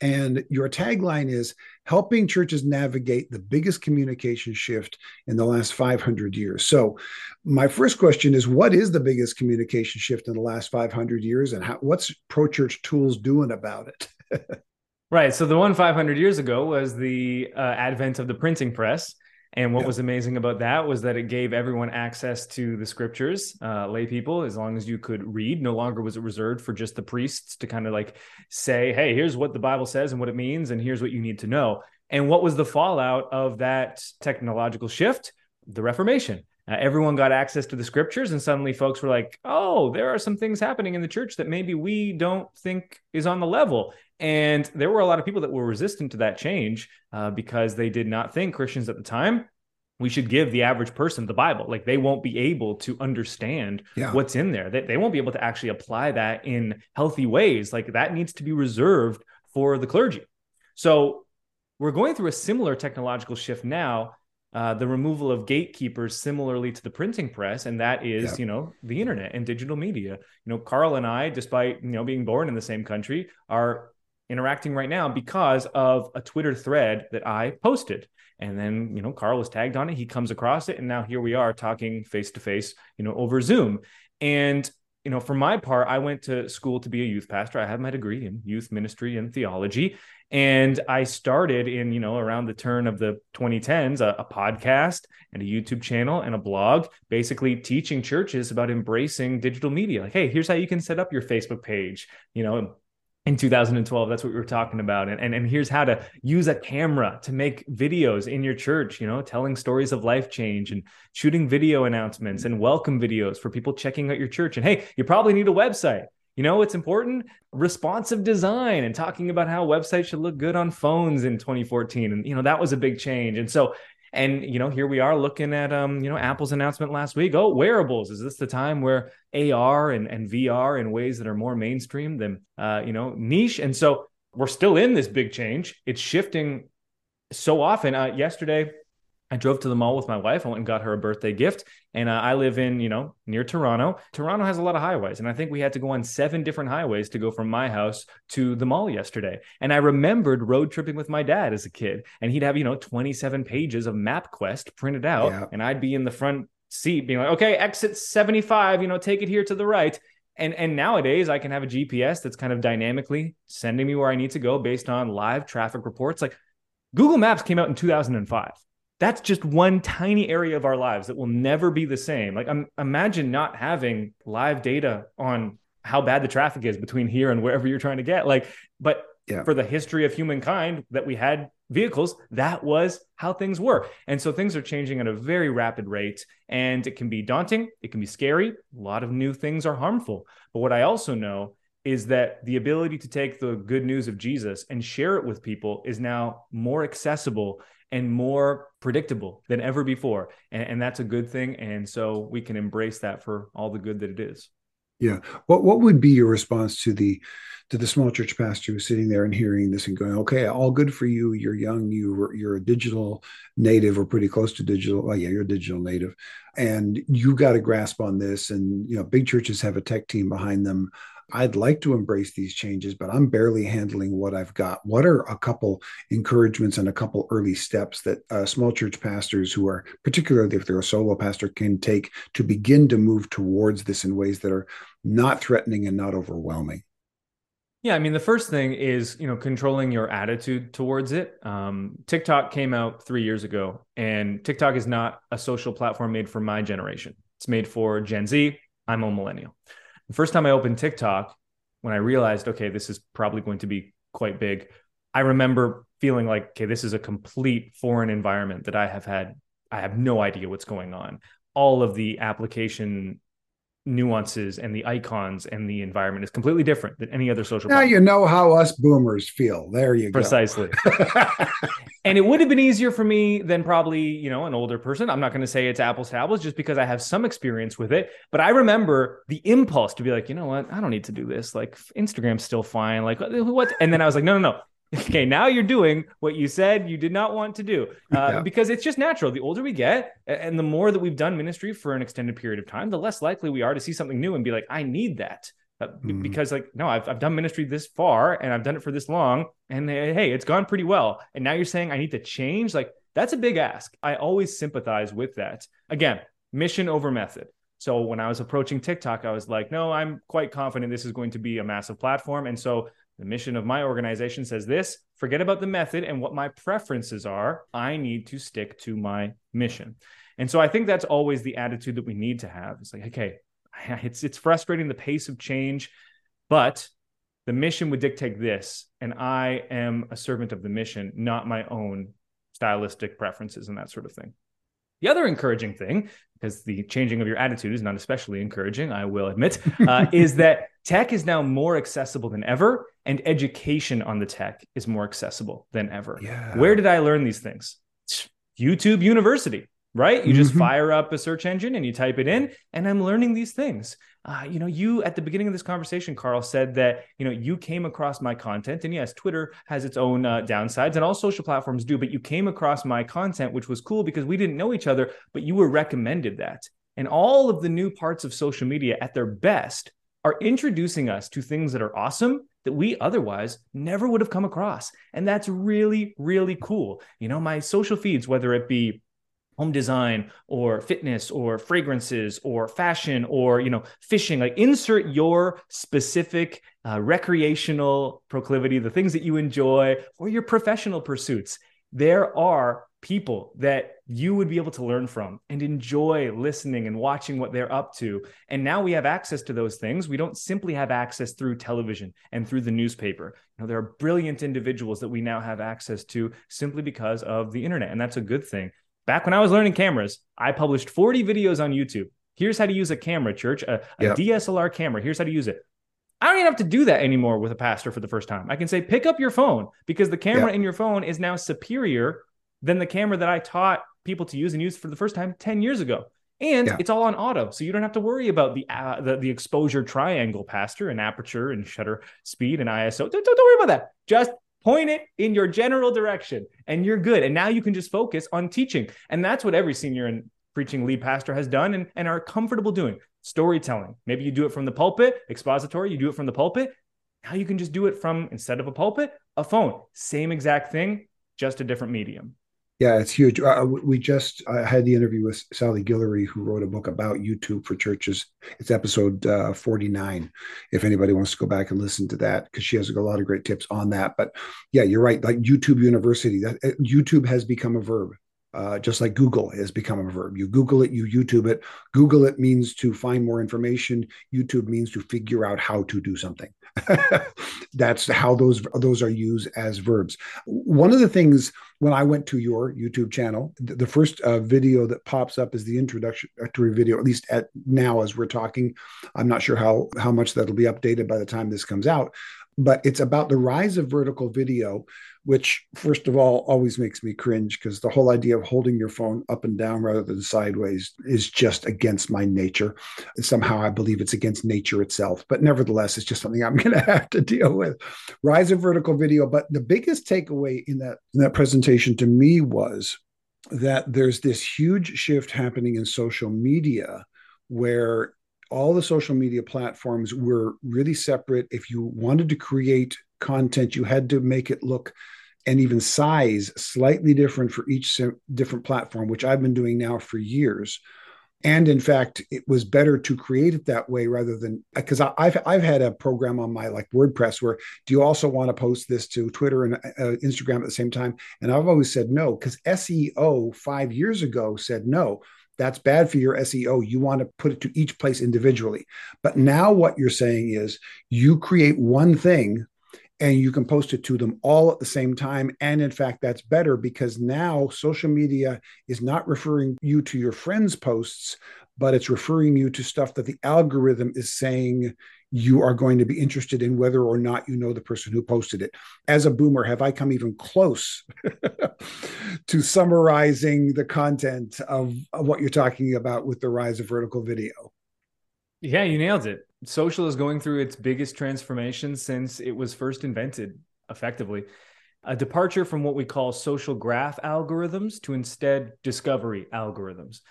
and your tagline is helping churches navigate the biggest communication shift in the last 500 years. So, my first question is what is the biggest communication shift in the last 500 years, and how, what's Pro Church Tools doing about it? right. So, the one 500 years ago was the uh, advent of the printing press. And what was amazing about that was that it gave everyone access to the scriptures, uh, lay people, as long as you could read. No longer was it reserved for just the priests to kind of like say, hey, here's what the Bible says and what it means, and here's what you need to know. And what was the fallout of that technological shift? The Reformation. Uh, everyone got access to the scriptures, and suddenly folks were like, oh, there are some things happening in the church that maybe we don't think is on the level. And there were a lot of people that were resistant to that change uh, because they did not think Christians at the time we should give the average person the Bible. Like they won't be able to understand yeah. what's in there. They, they won't be able to actually apply that in healthy ways. Like that needs to be reserved for the clergy. So we're going through a similar technological shift now. Uh, the removal of gatekeepers similarly to the printing press and that is yeah. you know the internet and digital media you know karl and i despite you know being born in the same country are interacting right now because of a Twitter thread that I posted. And then, you know, Karl was tagged on it. He comes across it. And now here we are talking face to face, you know, over Zoom. And, you know, for my part, I went to school to be a youth pastor. I have my degree in youth ministry and theology. And I started in, you know, around the turn of the 2010s, a, a podcast and a YouTube channel and a blog, basically teaching churches about embracing digital media. Like, hey, here's how you can set up your Facebook page, you know, in 2012 that's what we were talking about. And, and and here's how to use a camera to make videos in your church you know telling stories of life change and shooting video announcements and welcome videos for people checking out your church. And hey you probably need a website. You know it's important? Responsive design and talking about how websites should look good on phones in 2014 and you know that was a big change. And so and you know, here we are looking at um, you know, Apple's announcement last week. Oh, wearables. Is this the time where AR and, and VR in ways that are more mainstream than uh, you know, niche? And so we're still in this big change. It's shifting so often. Uh, yesterday, I drove to the mall with my wife. I went and got her a birthday gift. And uh, I live in, you know, near Toronto. Toronto has a lot of highways. And I think we had to go on seven different highways to go from my house to the mall yesterday. And I remembered road tripping with my dad as a kid. And he'd have, you know, 27 pages of MapQuest printed out. Yeah. And I'd be in the front seat being like, okay, exit 75, you know, take it here to the right. And, and nowadays I can have a GPS that's kind of dynamically sending me where I need to go based on live traffic reports. Like Google Maps came out in 2005 that's just one tiny area of our lives that will never be the same. Like, um, imagine not having live data on how bad the traffic is between here and wherever you're trying to get. Like, but yeah. for the history of humankind that we had vehicles, that was how things were. And so things are changing at a very rapid rate, and it can be daunting, it can be scary. A lot of new things are harmful. But what I also know is that the ability to take the good news of Jesus and share it with people is now more accessible and more predictable than ever before. And, and, that's a good thing. And so we can embrace that for all the good that it is. Yeah. What what would be your response to the to the small church pastor who's sitting there and hearing this and going, okay, all good for you. You're young. You you're a digital native or pretty close to digital. Well, yeah, you're a digital native, and you've got a grasp on this. And you know, big churches have a tech team behind them. I'd like to embrace these changes, but I'm barely handling what I've got. What are a couple encouragements and a couple early steps that uh, small church pastors who are, particularly if they're a solo pastor, can take to begin to move towards this in ways that are not threatening and not overwhelming? Yeah, I mean, the first thing is you know controlling your attitude towards it. Um, TikTok came out three years ago, and TikTok is not a social platform made for my generation. It's made for Gen Z. I'm a millennial. The first time I opened TikTok, when I realized, okay, this is probably going to be quite big, I remember feeling like, okay, this is a complete foreign environment that I have had. I have no idea what's going on. All of the application nuances and the icons and the environment is completely different than any other social. Now platform. you know how us boomers feel. There you go. Precisely. and it would have been easier for me than probably you know an older person. I'm not going to say it's apples to apples just because I have some experience with it. But I remember the impulse to be like, you know what, I don't need to do this. Like Instagram's still fine. Like what? And then I was like, no, no, no okay, now you're doing what you said you did not want to do uh, yeah. because it's just natural. The older we get, and the more that we've done ministry for an extended period of time, the less likely we are to see something new and be like, I need that. Uh, mm-hmm. Because, like, no, I've, I've done ministry this far and I've done it for this long, and hey, it's gone pretty well. And now you're saying I need to change. Like, that's a big ask. I always sympathize with that. Again, mission over method. So when I was approaching TikTok, I was like, no, I'm quite confident this is going to be a massive platform. And so the mission of my organization says this forget about the method and what my preferences are. I need to stick to my mission. And so I think that's always the attitude that we need to have. It's like, okay, it's it's frustrating the pace of change, but the mission would dictate this, and I am a servant of the mission, not my own stylistic preferences and that sort of thing. The other encouraging thing, because the changing of your attitude is not especially encouraging, I will admit, uh, is that tech is now more accessible than ever, and education on the tech is more accessible than ever. Yeah. Where did I learn these things? YouTube University right? You just mm-hmm. fire up a search engine and you type it in, and I'm learning these things. Uh, you know, you at the beginning of this conversation, Karl said that you know you came across my content, and yes, Twitter has its own uh, downsides, and all social platforms do. But you came across my content, which was cool because we didn't know each other, but you were recommended that. And all of the new parts of social media, at their best, are introducing us to things that are awesome that we otherwise never would have come across. And that's really, really cool. You know, my social feeds, whether it be home design or fitness or fragrances or fashion or you know fishing like insert your specific uh, recreational proclivity the things that you enjoy or your professional pursuits there are people that you would be able to learn from and enjoy listening and watching what they're up to. And now we have access to those things. We don't simply have access through television and through the newspaper. You know, there are brilliant individuals that we now have access to simply because of the internet. And that's a good thing. Back when I was learning cameras, I published 40 videos on YouTube. Here's how to use a camera, church, a, a yep. DSLR camera. Here's how to use it. I don't even have to do that anymore with a pastor for the first time. I can say, pick up your phone because the camera yep. in your phone is now superior than the camera that I taught people to use and use for the first time 10 years ago. And yeah. it's all on auto. So you don't have to worry about the, uh, the, the exposure triangle, pastor, and aperture and shutter speed and ISO. Don't, don't, don't worry about that. Just point it in your general direction and you're good. And now you can just focus on teaching. And that's what every senior and preaching lead pastor has done and, and are comfortable doing storytelling. Maybe you do it from the pulpit, expository, you do it from the pulpit. Now you can just do it from, instead of a pulpit, a phone. Same exact thing, just a different medium. Yeah, it's huge. Uh, we just uh, had the interview with Sally Guillory, who wrote a book about YouTube for churches. It's episode uh, 49. If anybody wants to go back and listen to that, because she has a lot of great tips on that. But yeah, you're right. Like YouTube University, that uh, YouTube has become a verb. Uh, just like Google has become a verb. You Google it, you YouTube it. Google it means to find more information. YouTube means to figure out how to do something. That's how those those are used as verbs. One of the things when I went to your YouTube channel, the first uh, video that pops up is the introductory video. At least at now, as we're talking, I'm not sure how how much that'll be updated by the time this comes out but it's about the rise of vertical video which first of all always makes me cringe because the whole idea of holding your phone up and down rather than sideways is just against my nature somehow i believe it's against nature itself but nevertheless it's just something i'm going to have to deal with rise of vertical video but the biggest takeaway in that in that presentation to me was that there's this huge shift happening in social media where all the social media platforms were really separate. If you wanted to create content, you had to make it look and even size slightly different for each different platform, which I've been doing now for years. And in fact, it was better to create it that way rather than because I've I've had a program on my like WordPress where do you also want to post this to Twitter and uh, Instagram at the same time? And I've always said no because SEO five years ago said no that's bad for your SEO. You want to put it to each place individually. But now what you're saying is you create one thing and you can post it to them all at the same time. And in fact, that's better because now social media is not referring you to your friends' posts, but it's referring you to stuff that the algorithm is saying you are going to be interested in whether or not you know the person who posted it. As a boomer, have I come even close to summarizing the content of, of, what you're talking about with the rise of vertical video? Yeah, you nailed it. Social is going through its biggest transformation since it was first invented, effectively. A departure from what we call social graph algorithms to instead discovery algorithms.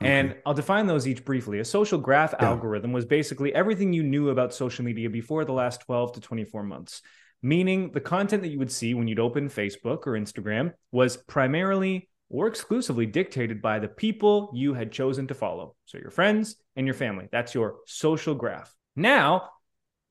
And I'll define those each briefly. A social graph yeah. algorithm was basically everything you knew about social media before the last 12 to 24 months, meaning the content that you would see when you'd open Facebook or Instagram was primarily or exclusively dictated by the people you had chosen to follow. So your friends and your family. That's your social graph. Now,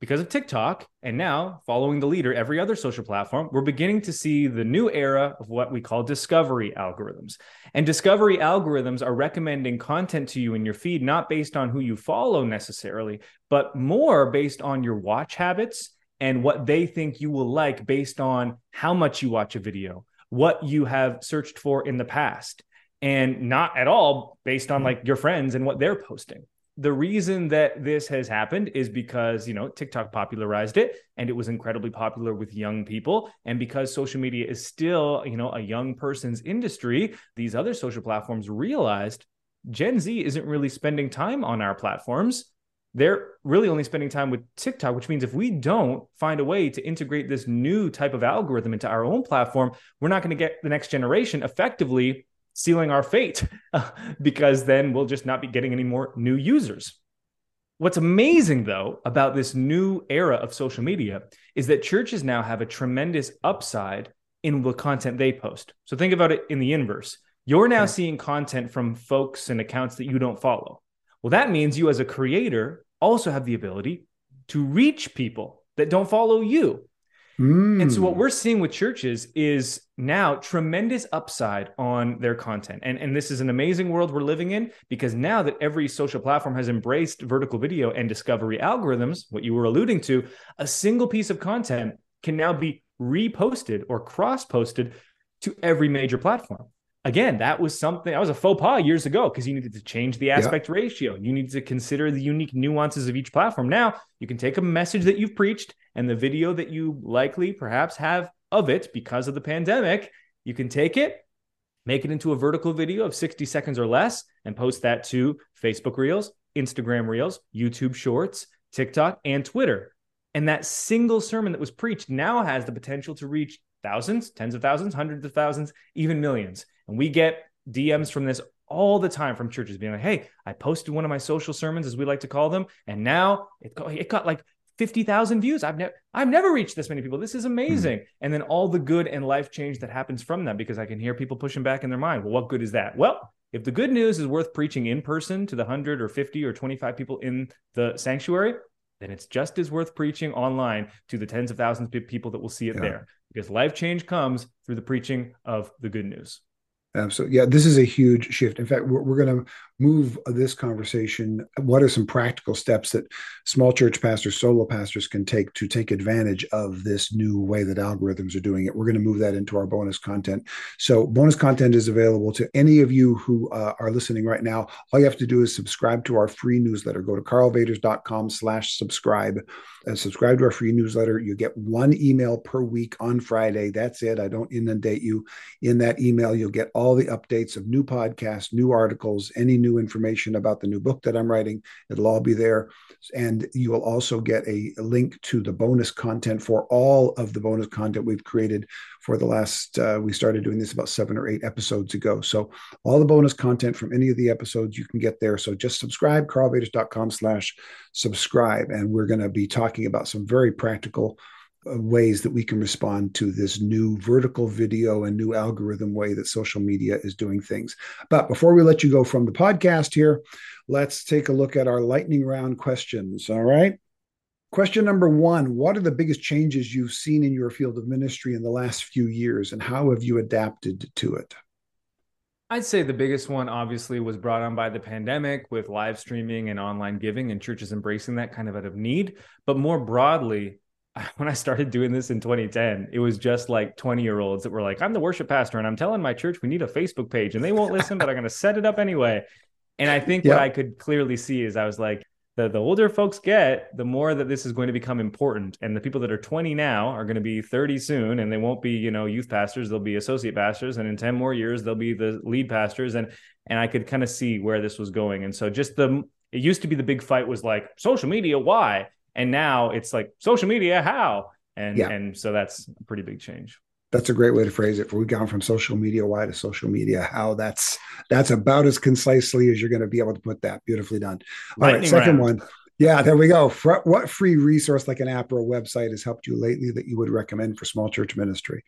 because of TikTok and now following the leader, every other social platform, we're beginning to see the new era of what we call discovery algorithms. And discovery algorithms are recommending content to you in your feed, not based on who you follow necessarily, but more based on your watch habits and what they think you will like based on how much you watch a video, what you have searched for in the past, and not at all based on mm-hmm. like your friends and what they're posting. The reason that this has happened is because you know TikTok popularized it and it was incredibly popular with young people. And because social media is still you know a young person's industry these other social platforms realized Gen Z isn't really spending time on our platforms they're really only spending time with TikTok which means if we don't find a way to integrate this new type of algorithm into our own platform we're not going to get the next generation effectively sealing our fate because then we'll just not be getting any more new users. What's amazing, though, about this new era of social media is that churches now have a tremendous upside in the content they post. So think about it in the inverse. You're now seeing content from folks and accounts that you don't follow. Well, that means you, as a creator, also have the ability to reach people that don't follow you. Mm. And so what hmm. we're seeing with churches is now tremendous upside on their content. And, and this is an amazing world we're living in because now that every social platform has embraced vertical video and discovery algorithms, what you were alluding to, a single piece of content can now be reposted or cross-posted to every major platform again, that was something that was a faux pas years ago because you needed to change the aspect yeah. ratio. You need to consider the unique nuances of each platform. Now you can take a message that you've preached and the video that you likely perhaps have of it because of the pandemic. You can take it, make it into a vertical video of 60 seconds or less, and post that to Facebook Reels, Instagram Reels, YouTube Shorts, TikTok, and Twitter. And that single sermon that was preached now has the potential to reach thousands, tens of thousands, hundreds of thousands, even millions. And we get DMs from this all the time from churches being like, hey, I posted one of my social sermons, as we like to call them, and now it got, it got like 50,000 views. I've never I've never reached this many people. This is amazing. Mm-hmm. And then all the good and life change that happens from that because I can hear people pushing back in their mind. Well, what good is that? Well, if the good news is worth preaching in person to the 100 or 50 or 25 people in the sanctuary, then it's just as worth preaching online to the tens of thousands of people that will see it yeah. there because life change comes through the preaching of the good news. Um, so yeah, this is a huge shift. In fact, we're, we're going to move this conversation, what are some practical steps that small church pastors, solo pastors can take to take advantage of this new way that algorithms are doing it? We're going to move that into our bonus content. So, bonus content is available to any of you who uh, are listening right now. All you have to do is subscribe to our free newsletter. Go to karlvaters.com slash subscribe and subscribe to our free newsletter. You get one email per week on Friday. That's it. I don't inundate you. In that email, you'll get all the updates of new podcasts, new articles, any new information about the new book that I'm writing. It'll all be there. And you will also get a link to the bonus content for all of the bonus content we've created for the last, uh, we started doing this about seven or eight episodes ago. So all the bonus content from any of the episodes you can get there. So just subscribe, karlvaters.com slash subscribe. And we're going to be talking about some very practical ways that we can respond to this new vertical video and new algorithm way that social media is doing things. But before we let you go from the podcast here, let's take a look at our lightning round questions. All right. Question number one What are the biggest changes you've seen in your field of ministry in the last few years, and how have you adapted to it? I'd say the biggest one obviously was brought on by the pandemic with live streaming and online giving and churches embracing that kind of out of need. But more broadly, when I started doing this in 2010, it was just like 20 year olds that were like, I'm the worship pastor and I'm telling my church we need a Facebook page and they won't listen, but I'm going to set it up anyway. And I think yeah. what I could clearly see is I was like, the, the older folks get, the more that this is going to become important. And the people that are 20 now are going to be 30 soon, and they won't be, you know, youth pastors. They'll be associate pastors, and in 10 more years, they'll be the lead pastors. And and I could kind of see where this was going. And so just the it used to be the big fight was like social media, why? And now it's like social media, how? And yeah. and so that's a pretty big change that's a great way to phrase it. For we've gone from social media why to social media how. That's that's about as concisely as you're going to be able to put that. Beautifully done. All Lightning right, second round. one. Yeah, there we go. What free resource like an app or a website has helped you lately that you would recommend for small church ministry?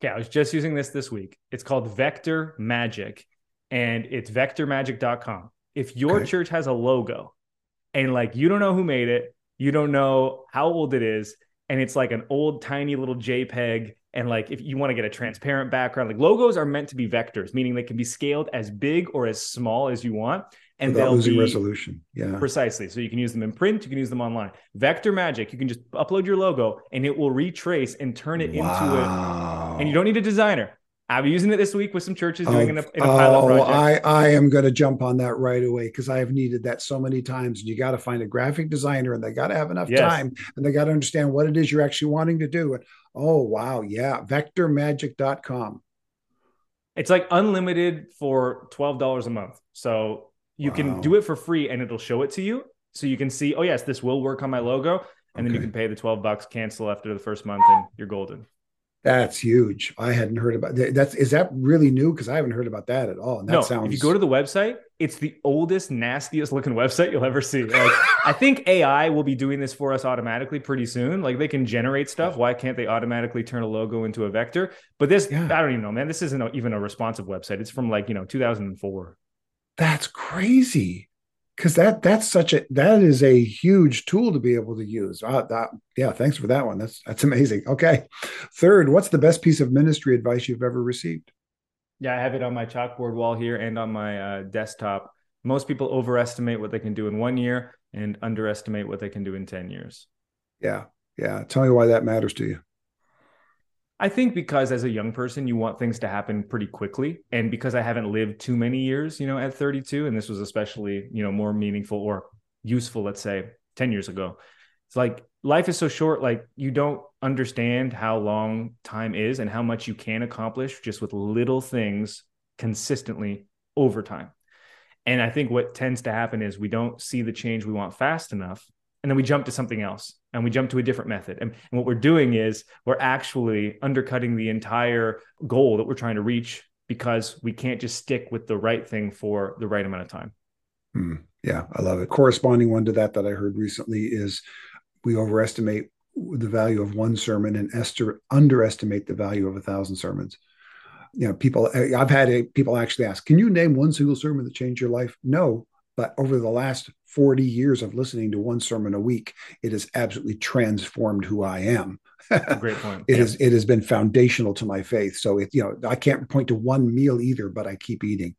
Yeah, I was just using this this week. It's called Vector Magic, and it's vectormagic.com. If your okay. church has a logo, and like you don't know who made it, you don't know how old it is, and it's like an old tiny little JPEG and like if you want to get a transparent background like logos are meant to be vectors meaning they can be scaled as big or as small as you want and Without they'll losing be resolution yeah precisely so you can use them in print you can use them online vector magic you can just upload your logo and it will retrace and turn it wow. into it and you don't need a designer I'm using it this week with some churches doing oh, in, a, in a pilot oh, project. I, I am going to jump on that right away because I have needed that so many times. And you got to find a graphic designer and they got to have enough yes. time and they got to understand what it is you're actually wanting to do. And oh, wow. Yeah. Vectormagic.com. It's like unlimited for $12 a month. So you wow. can do it for free and it'll show it to you. So you can see, oh, yes, this will work on my logo. And okay. then you can pay the 12 bucks, cancel after the first month, and you're golden. That's huge. I hadn't heard about that. That's is that really new? Because I haven't heard about that at all. And that no, sounds. If you go to the website, it's the oldest, nastiest looking website you'll ever see. Like, I think AI will be doing this for us automatically pretty soon. Like they can generate stuff. Why can't they automatically turn a logo into a vector? But this, yeah. I don't even know, man. This isn't even a responsive website. It's from like you know 2004. That's crazy because that that's such a that is a huge tool to be able to use. Uh, that, yeah, thanks for that one. That's that's amazing. Okay, third, what's the best piece of ministry advice you've ever received? Yeah, I have it on my chalkboard wall here and on my uh, desktop. Most people overestimate what they can do in one year and underestimate what they can do in ten years. Yeah, yeah. Tell me why that matters to you. I think because as a young person, you want things to happen pretty quickly. And because I haven't lived too many years, you know, at 32, and this was especially, you know, more meaningful or useful, let's say 10 years ago. It's like life is so short, like you don't understand how long time is and how much you can accomplish just with little things consistently over time. And I think what tends to happen is we don't see the change we want fast enough and then we jump to something else and we jump to a different method. And, and, what we're doing is we're actually undercutting the entire goal that we're trying to reach because we can't just stick with the right thing for the right amount of time. Hmm. Yeah, I love it. Corresponding one to that that I heard recently is we overestimate the value of one sermon and ester- underestimate the value of a thousand sermons. You know, people, I've had a, people actually ask, can you name one single sermon that changed your life? No, but over the last 40 years of listening to one sermon a week, it has absolutely transformed who I am. great point. it yeah. is, it has been foundational to my faith. So it you know I can't point to one meal either, but I keep eating.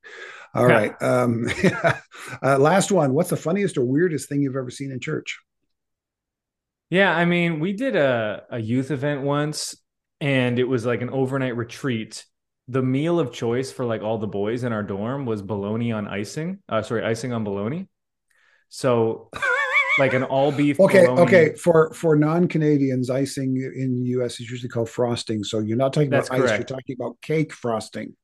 All yeah. right. Um, uh, last one. What's the funniest or weirdest thing you've ever seen in church? Yeah, I mean, we did a, a youth event once and it was like an overnight retreat. The meal of choice for like all the boys in our dorm was bologna on icing. Uh, sorry, icing on bologna. So like an all beef. Okay, bologna. okay. For for non Canadians, icing in the U.S. is usually called frosting. So you're not talking That's about correct. ice. You're talking about cake frosting.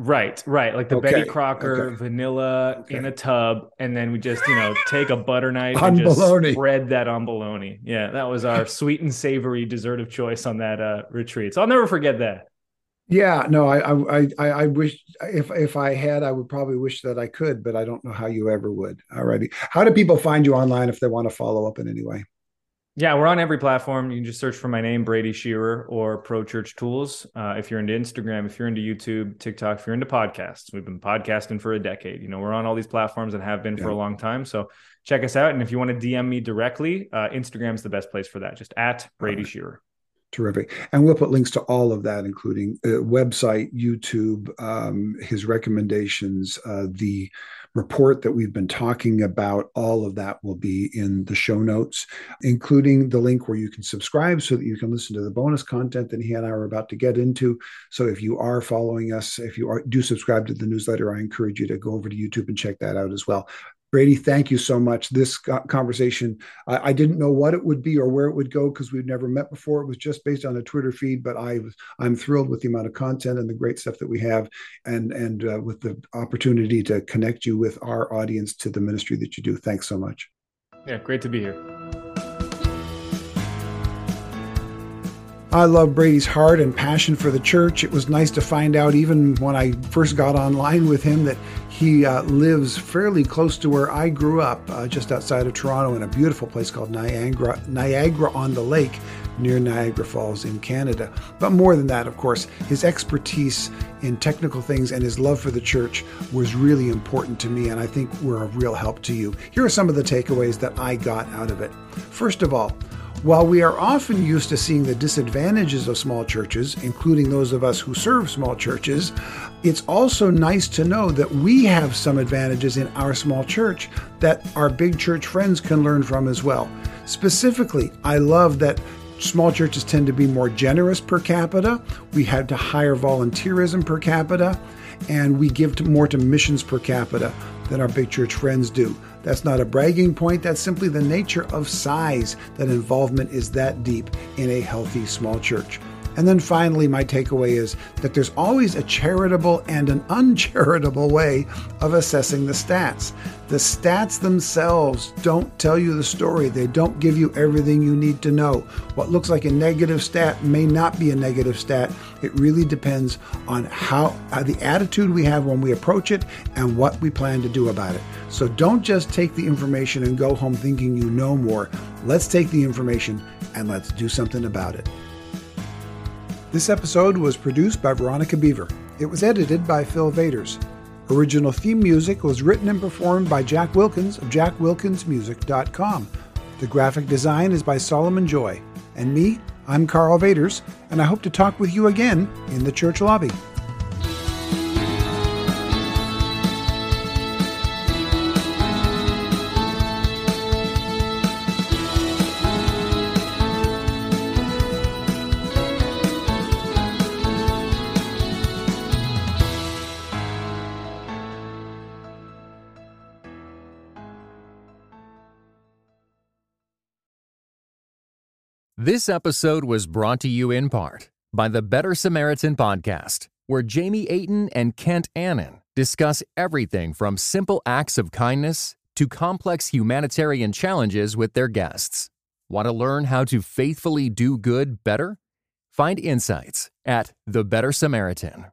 Right, right. Like the okay. Betty Crocker okay. vanilla okay. in a tub, and then we just you know take a butter knife and just bologna. spread that on bologna. Yeah, that was our sweet and savory dessert of choice on that uh, retreat. So I'll never forget that. Yeah, no, I, I, I, I wish if if I had, I would probably wish that I could, but I don't know how you ever would. Alrighty, how do people find you online if they want to follow up in any way? Yeah, we're on every platform. You can just search for my name, Brady Shearer, or Pro Church Tools. Uh, if you're into Instagram, if you're into YouTube, TikTok, if you're into podcasts, we've been podcasting for a decade. You know, we're on all these platforms and have been yeah. for a long time. So check us out. And if you want to DM me directly, uh, Instagram's the best place for that. Just at Brady right. Shearer. Terrific. And we'll put links to all of that, including uh, website, YouTube, um, his recommendations, uh, the report that we've been talking about. All of that will be in the show notes, including the link where you can subscribe so that you can listen to the bonus content that he and I are about to get into. So if you are following us, if you are, do subscribe to the newsletter, I encourage you to go over to YouTube and check that out as well. Brady, thank you so much. This conversation, I, I, didn't know what it would be or where it would go because we'd never met before. It was just based on a Twitter feed, but I was I'm thrilled with the amount of content and the great stuff that we have, and and uh, with the opportunity to connect you with our audience to the ministry that you do. Thanks so much. Yeah, great to be here. I love Brady's heart and passion for the church. It was nice to find out, even when I first got online with him, that he uh, lives fairly close to where I grew up, uh, just outside of Toronto, in a beautiful place called Niagara, Niagara on the Lake, near Niagara Falls in Canada. But more than that, of course, his expertise in technical things and his love for the church was really important to me, and I think were a real help to you. Here are some of the takeaways that I got out of it. First of all, while we are often used to seeing the disadvantages of small churches, including those of us who serve small churches, it's also nice to know that we have some advantages in our small church that our big church friends can learn from as well. Specifically, I love that small churches tend to be more generous per capita, we have to higher volunteerism per capita, and we give to more to missions per capita than our big church friends do. That's not a bragging point, that's simply the nature of size that involvement is that deep in a healthy small church. And then finally, my takeaway is that there's always a charitable and an uncharitable way of assessing the stats. The stats themselves don't tell you the story, they don't give you everything you need to know. What looks like a negative stat may not be a negative stat. It really depends on how, how the attitude we have when we approach it and what we plan to do about it. So don't just take the information and go home thinking you know more. Let's take the information and let's do something about it. This episode was produced by Veronica Beaver. It was edited by Phil Vaters. Original theme music was written and performed by Jack Wilkins of jackwilkinsmusic.com. The graphic design is by Solomon Joy. And me, I'm Karl Vaters, and I hope to talk with you again in the church lobby. This episode was brought to you in part by the Better Samaritan podcast, where Jamie Aten and Kent Annan discuss everything from simple acts of kindness to complex humanitarian challenges with their guests. Want to learn how to faithfully do good better? Find insights at The Better Samaritan.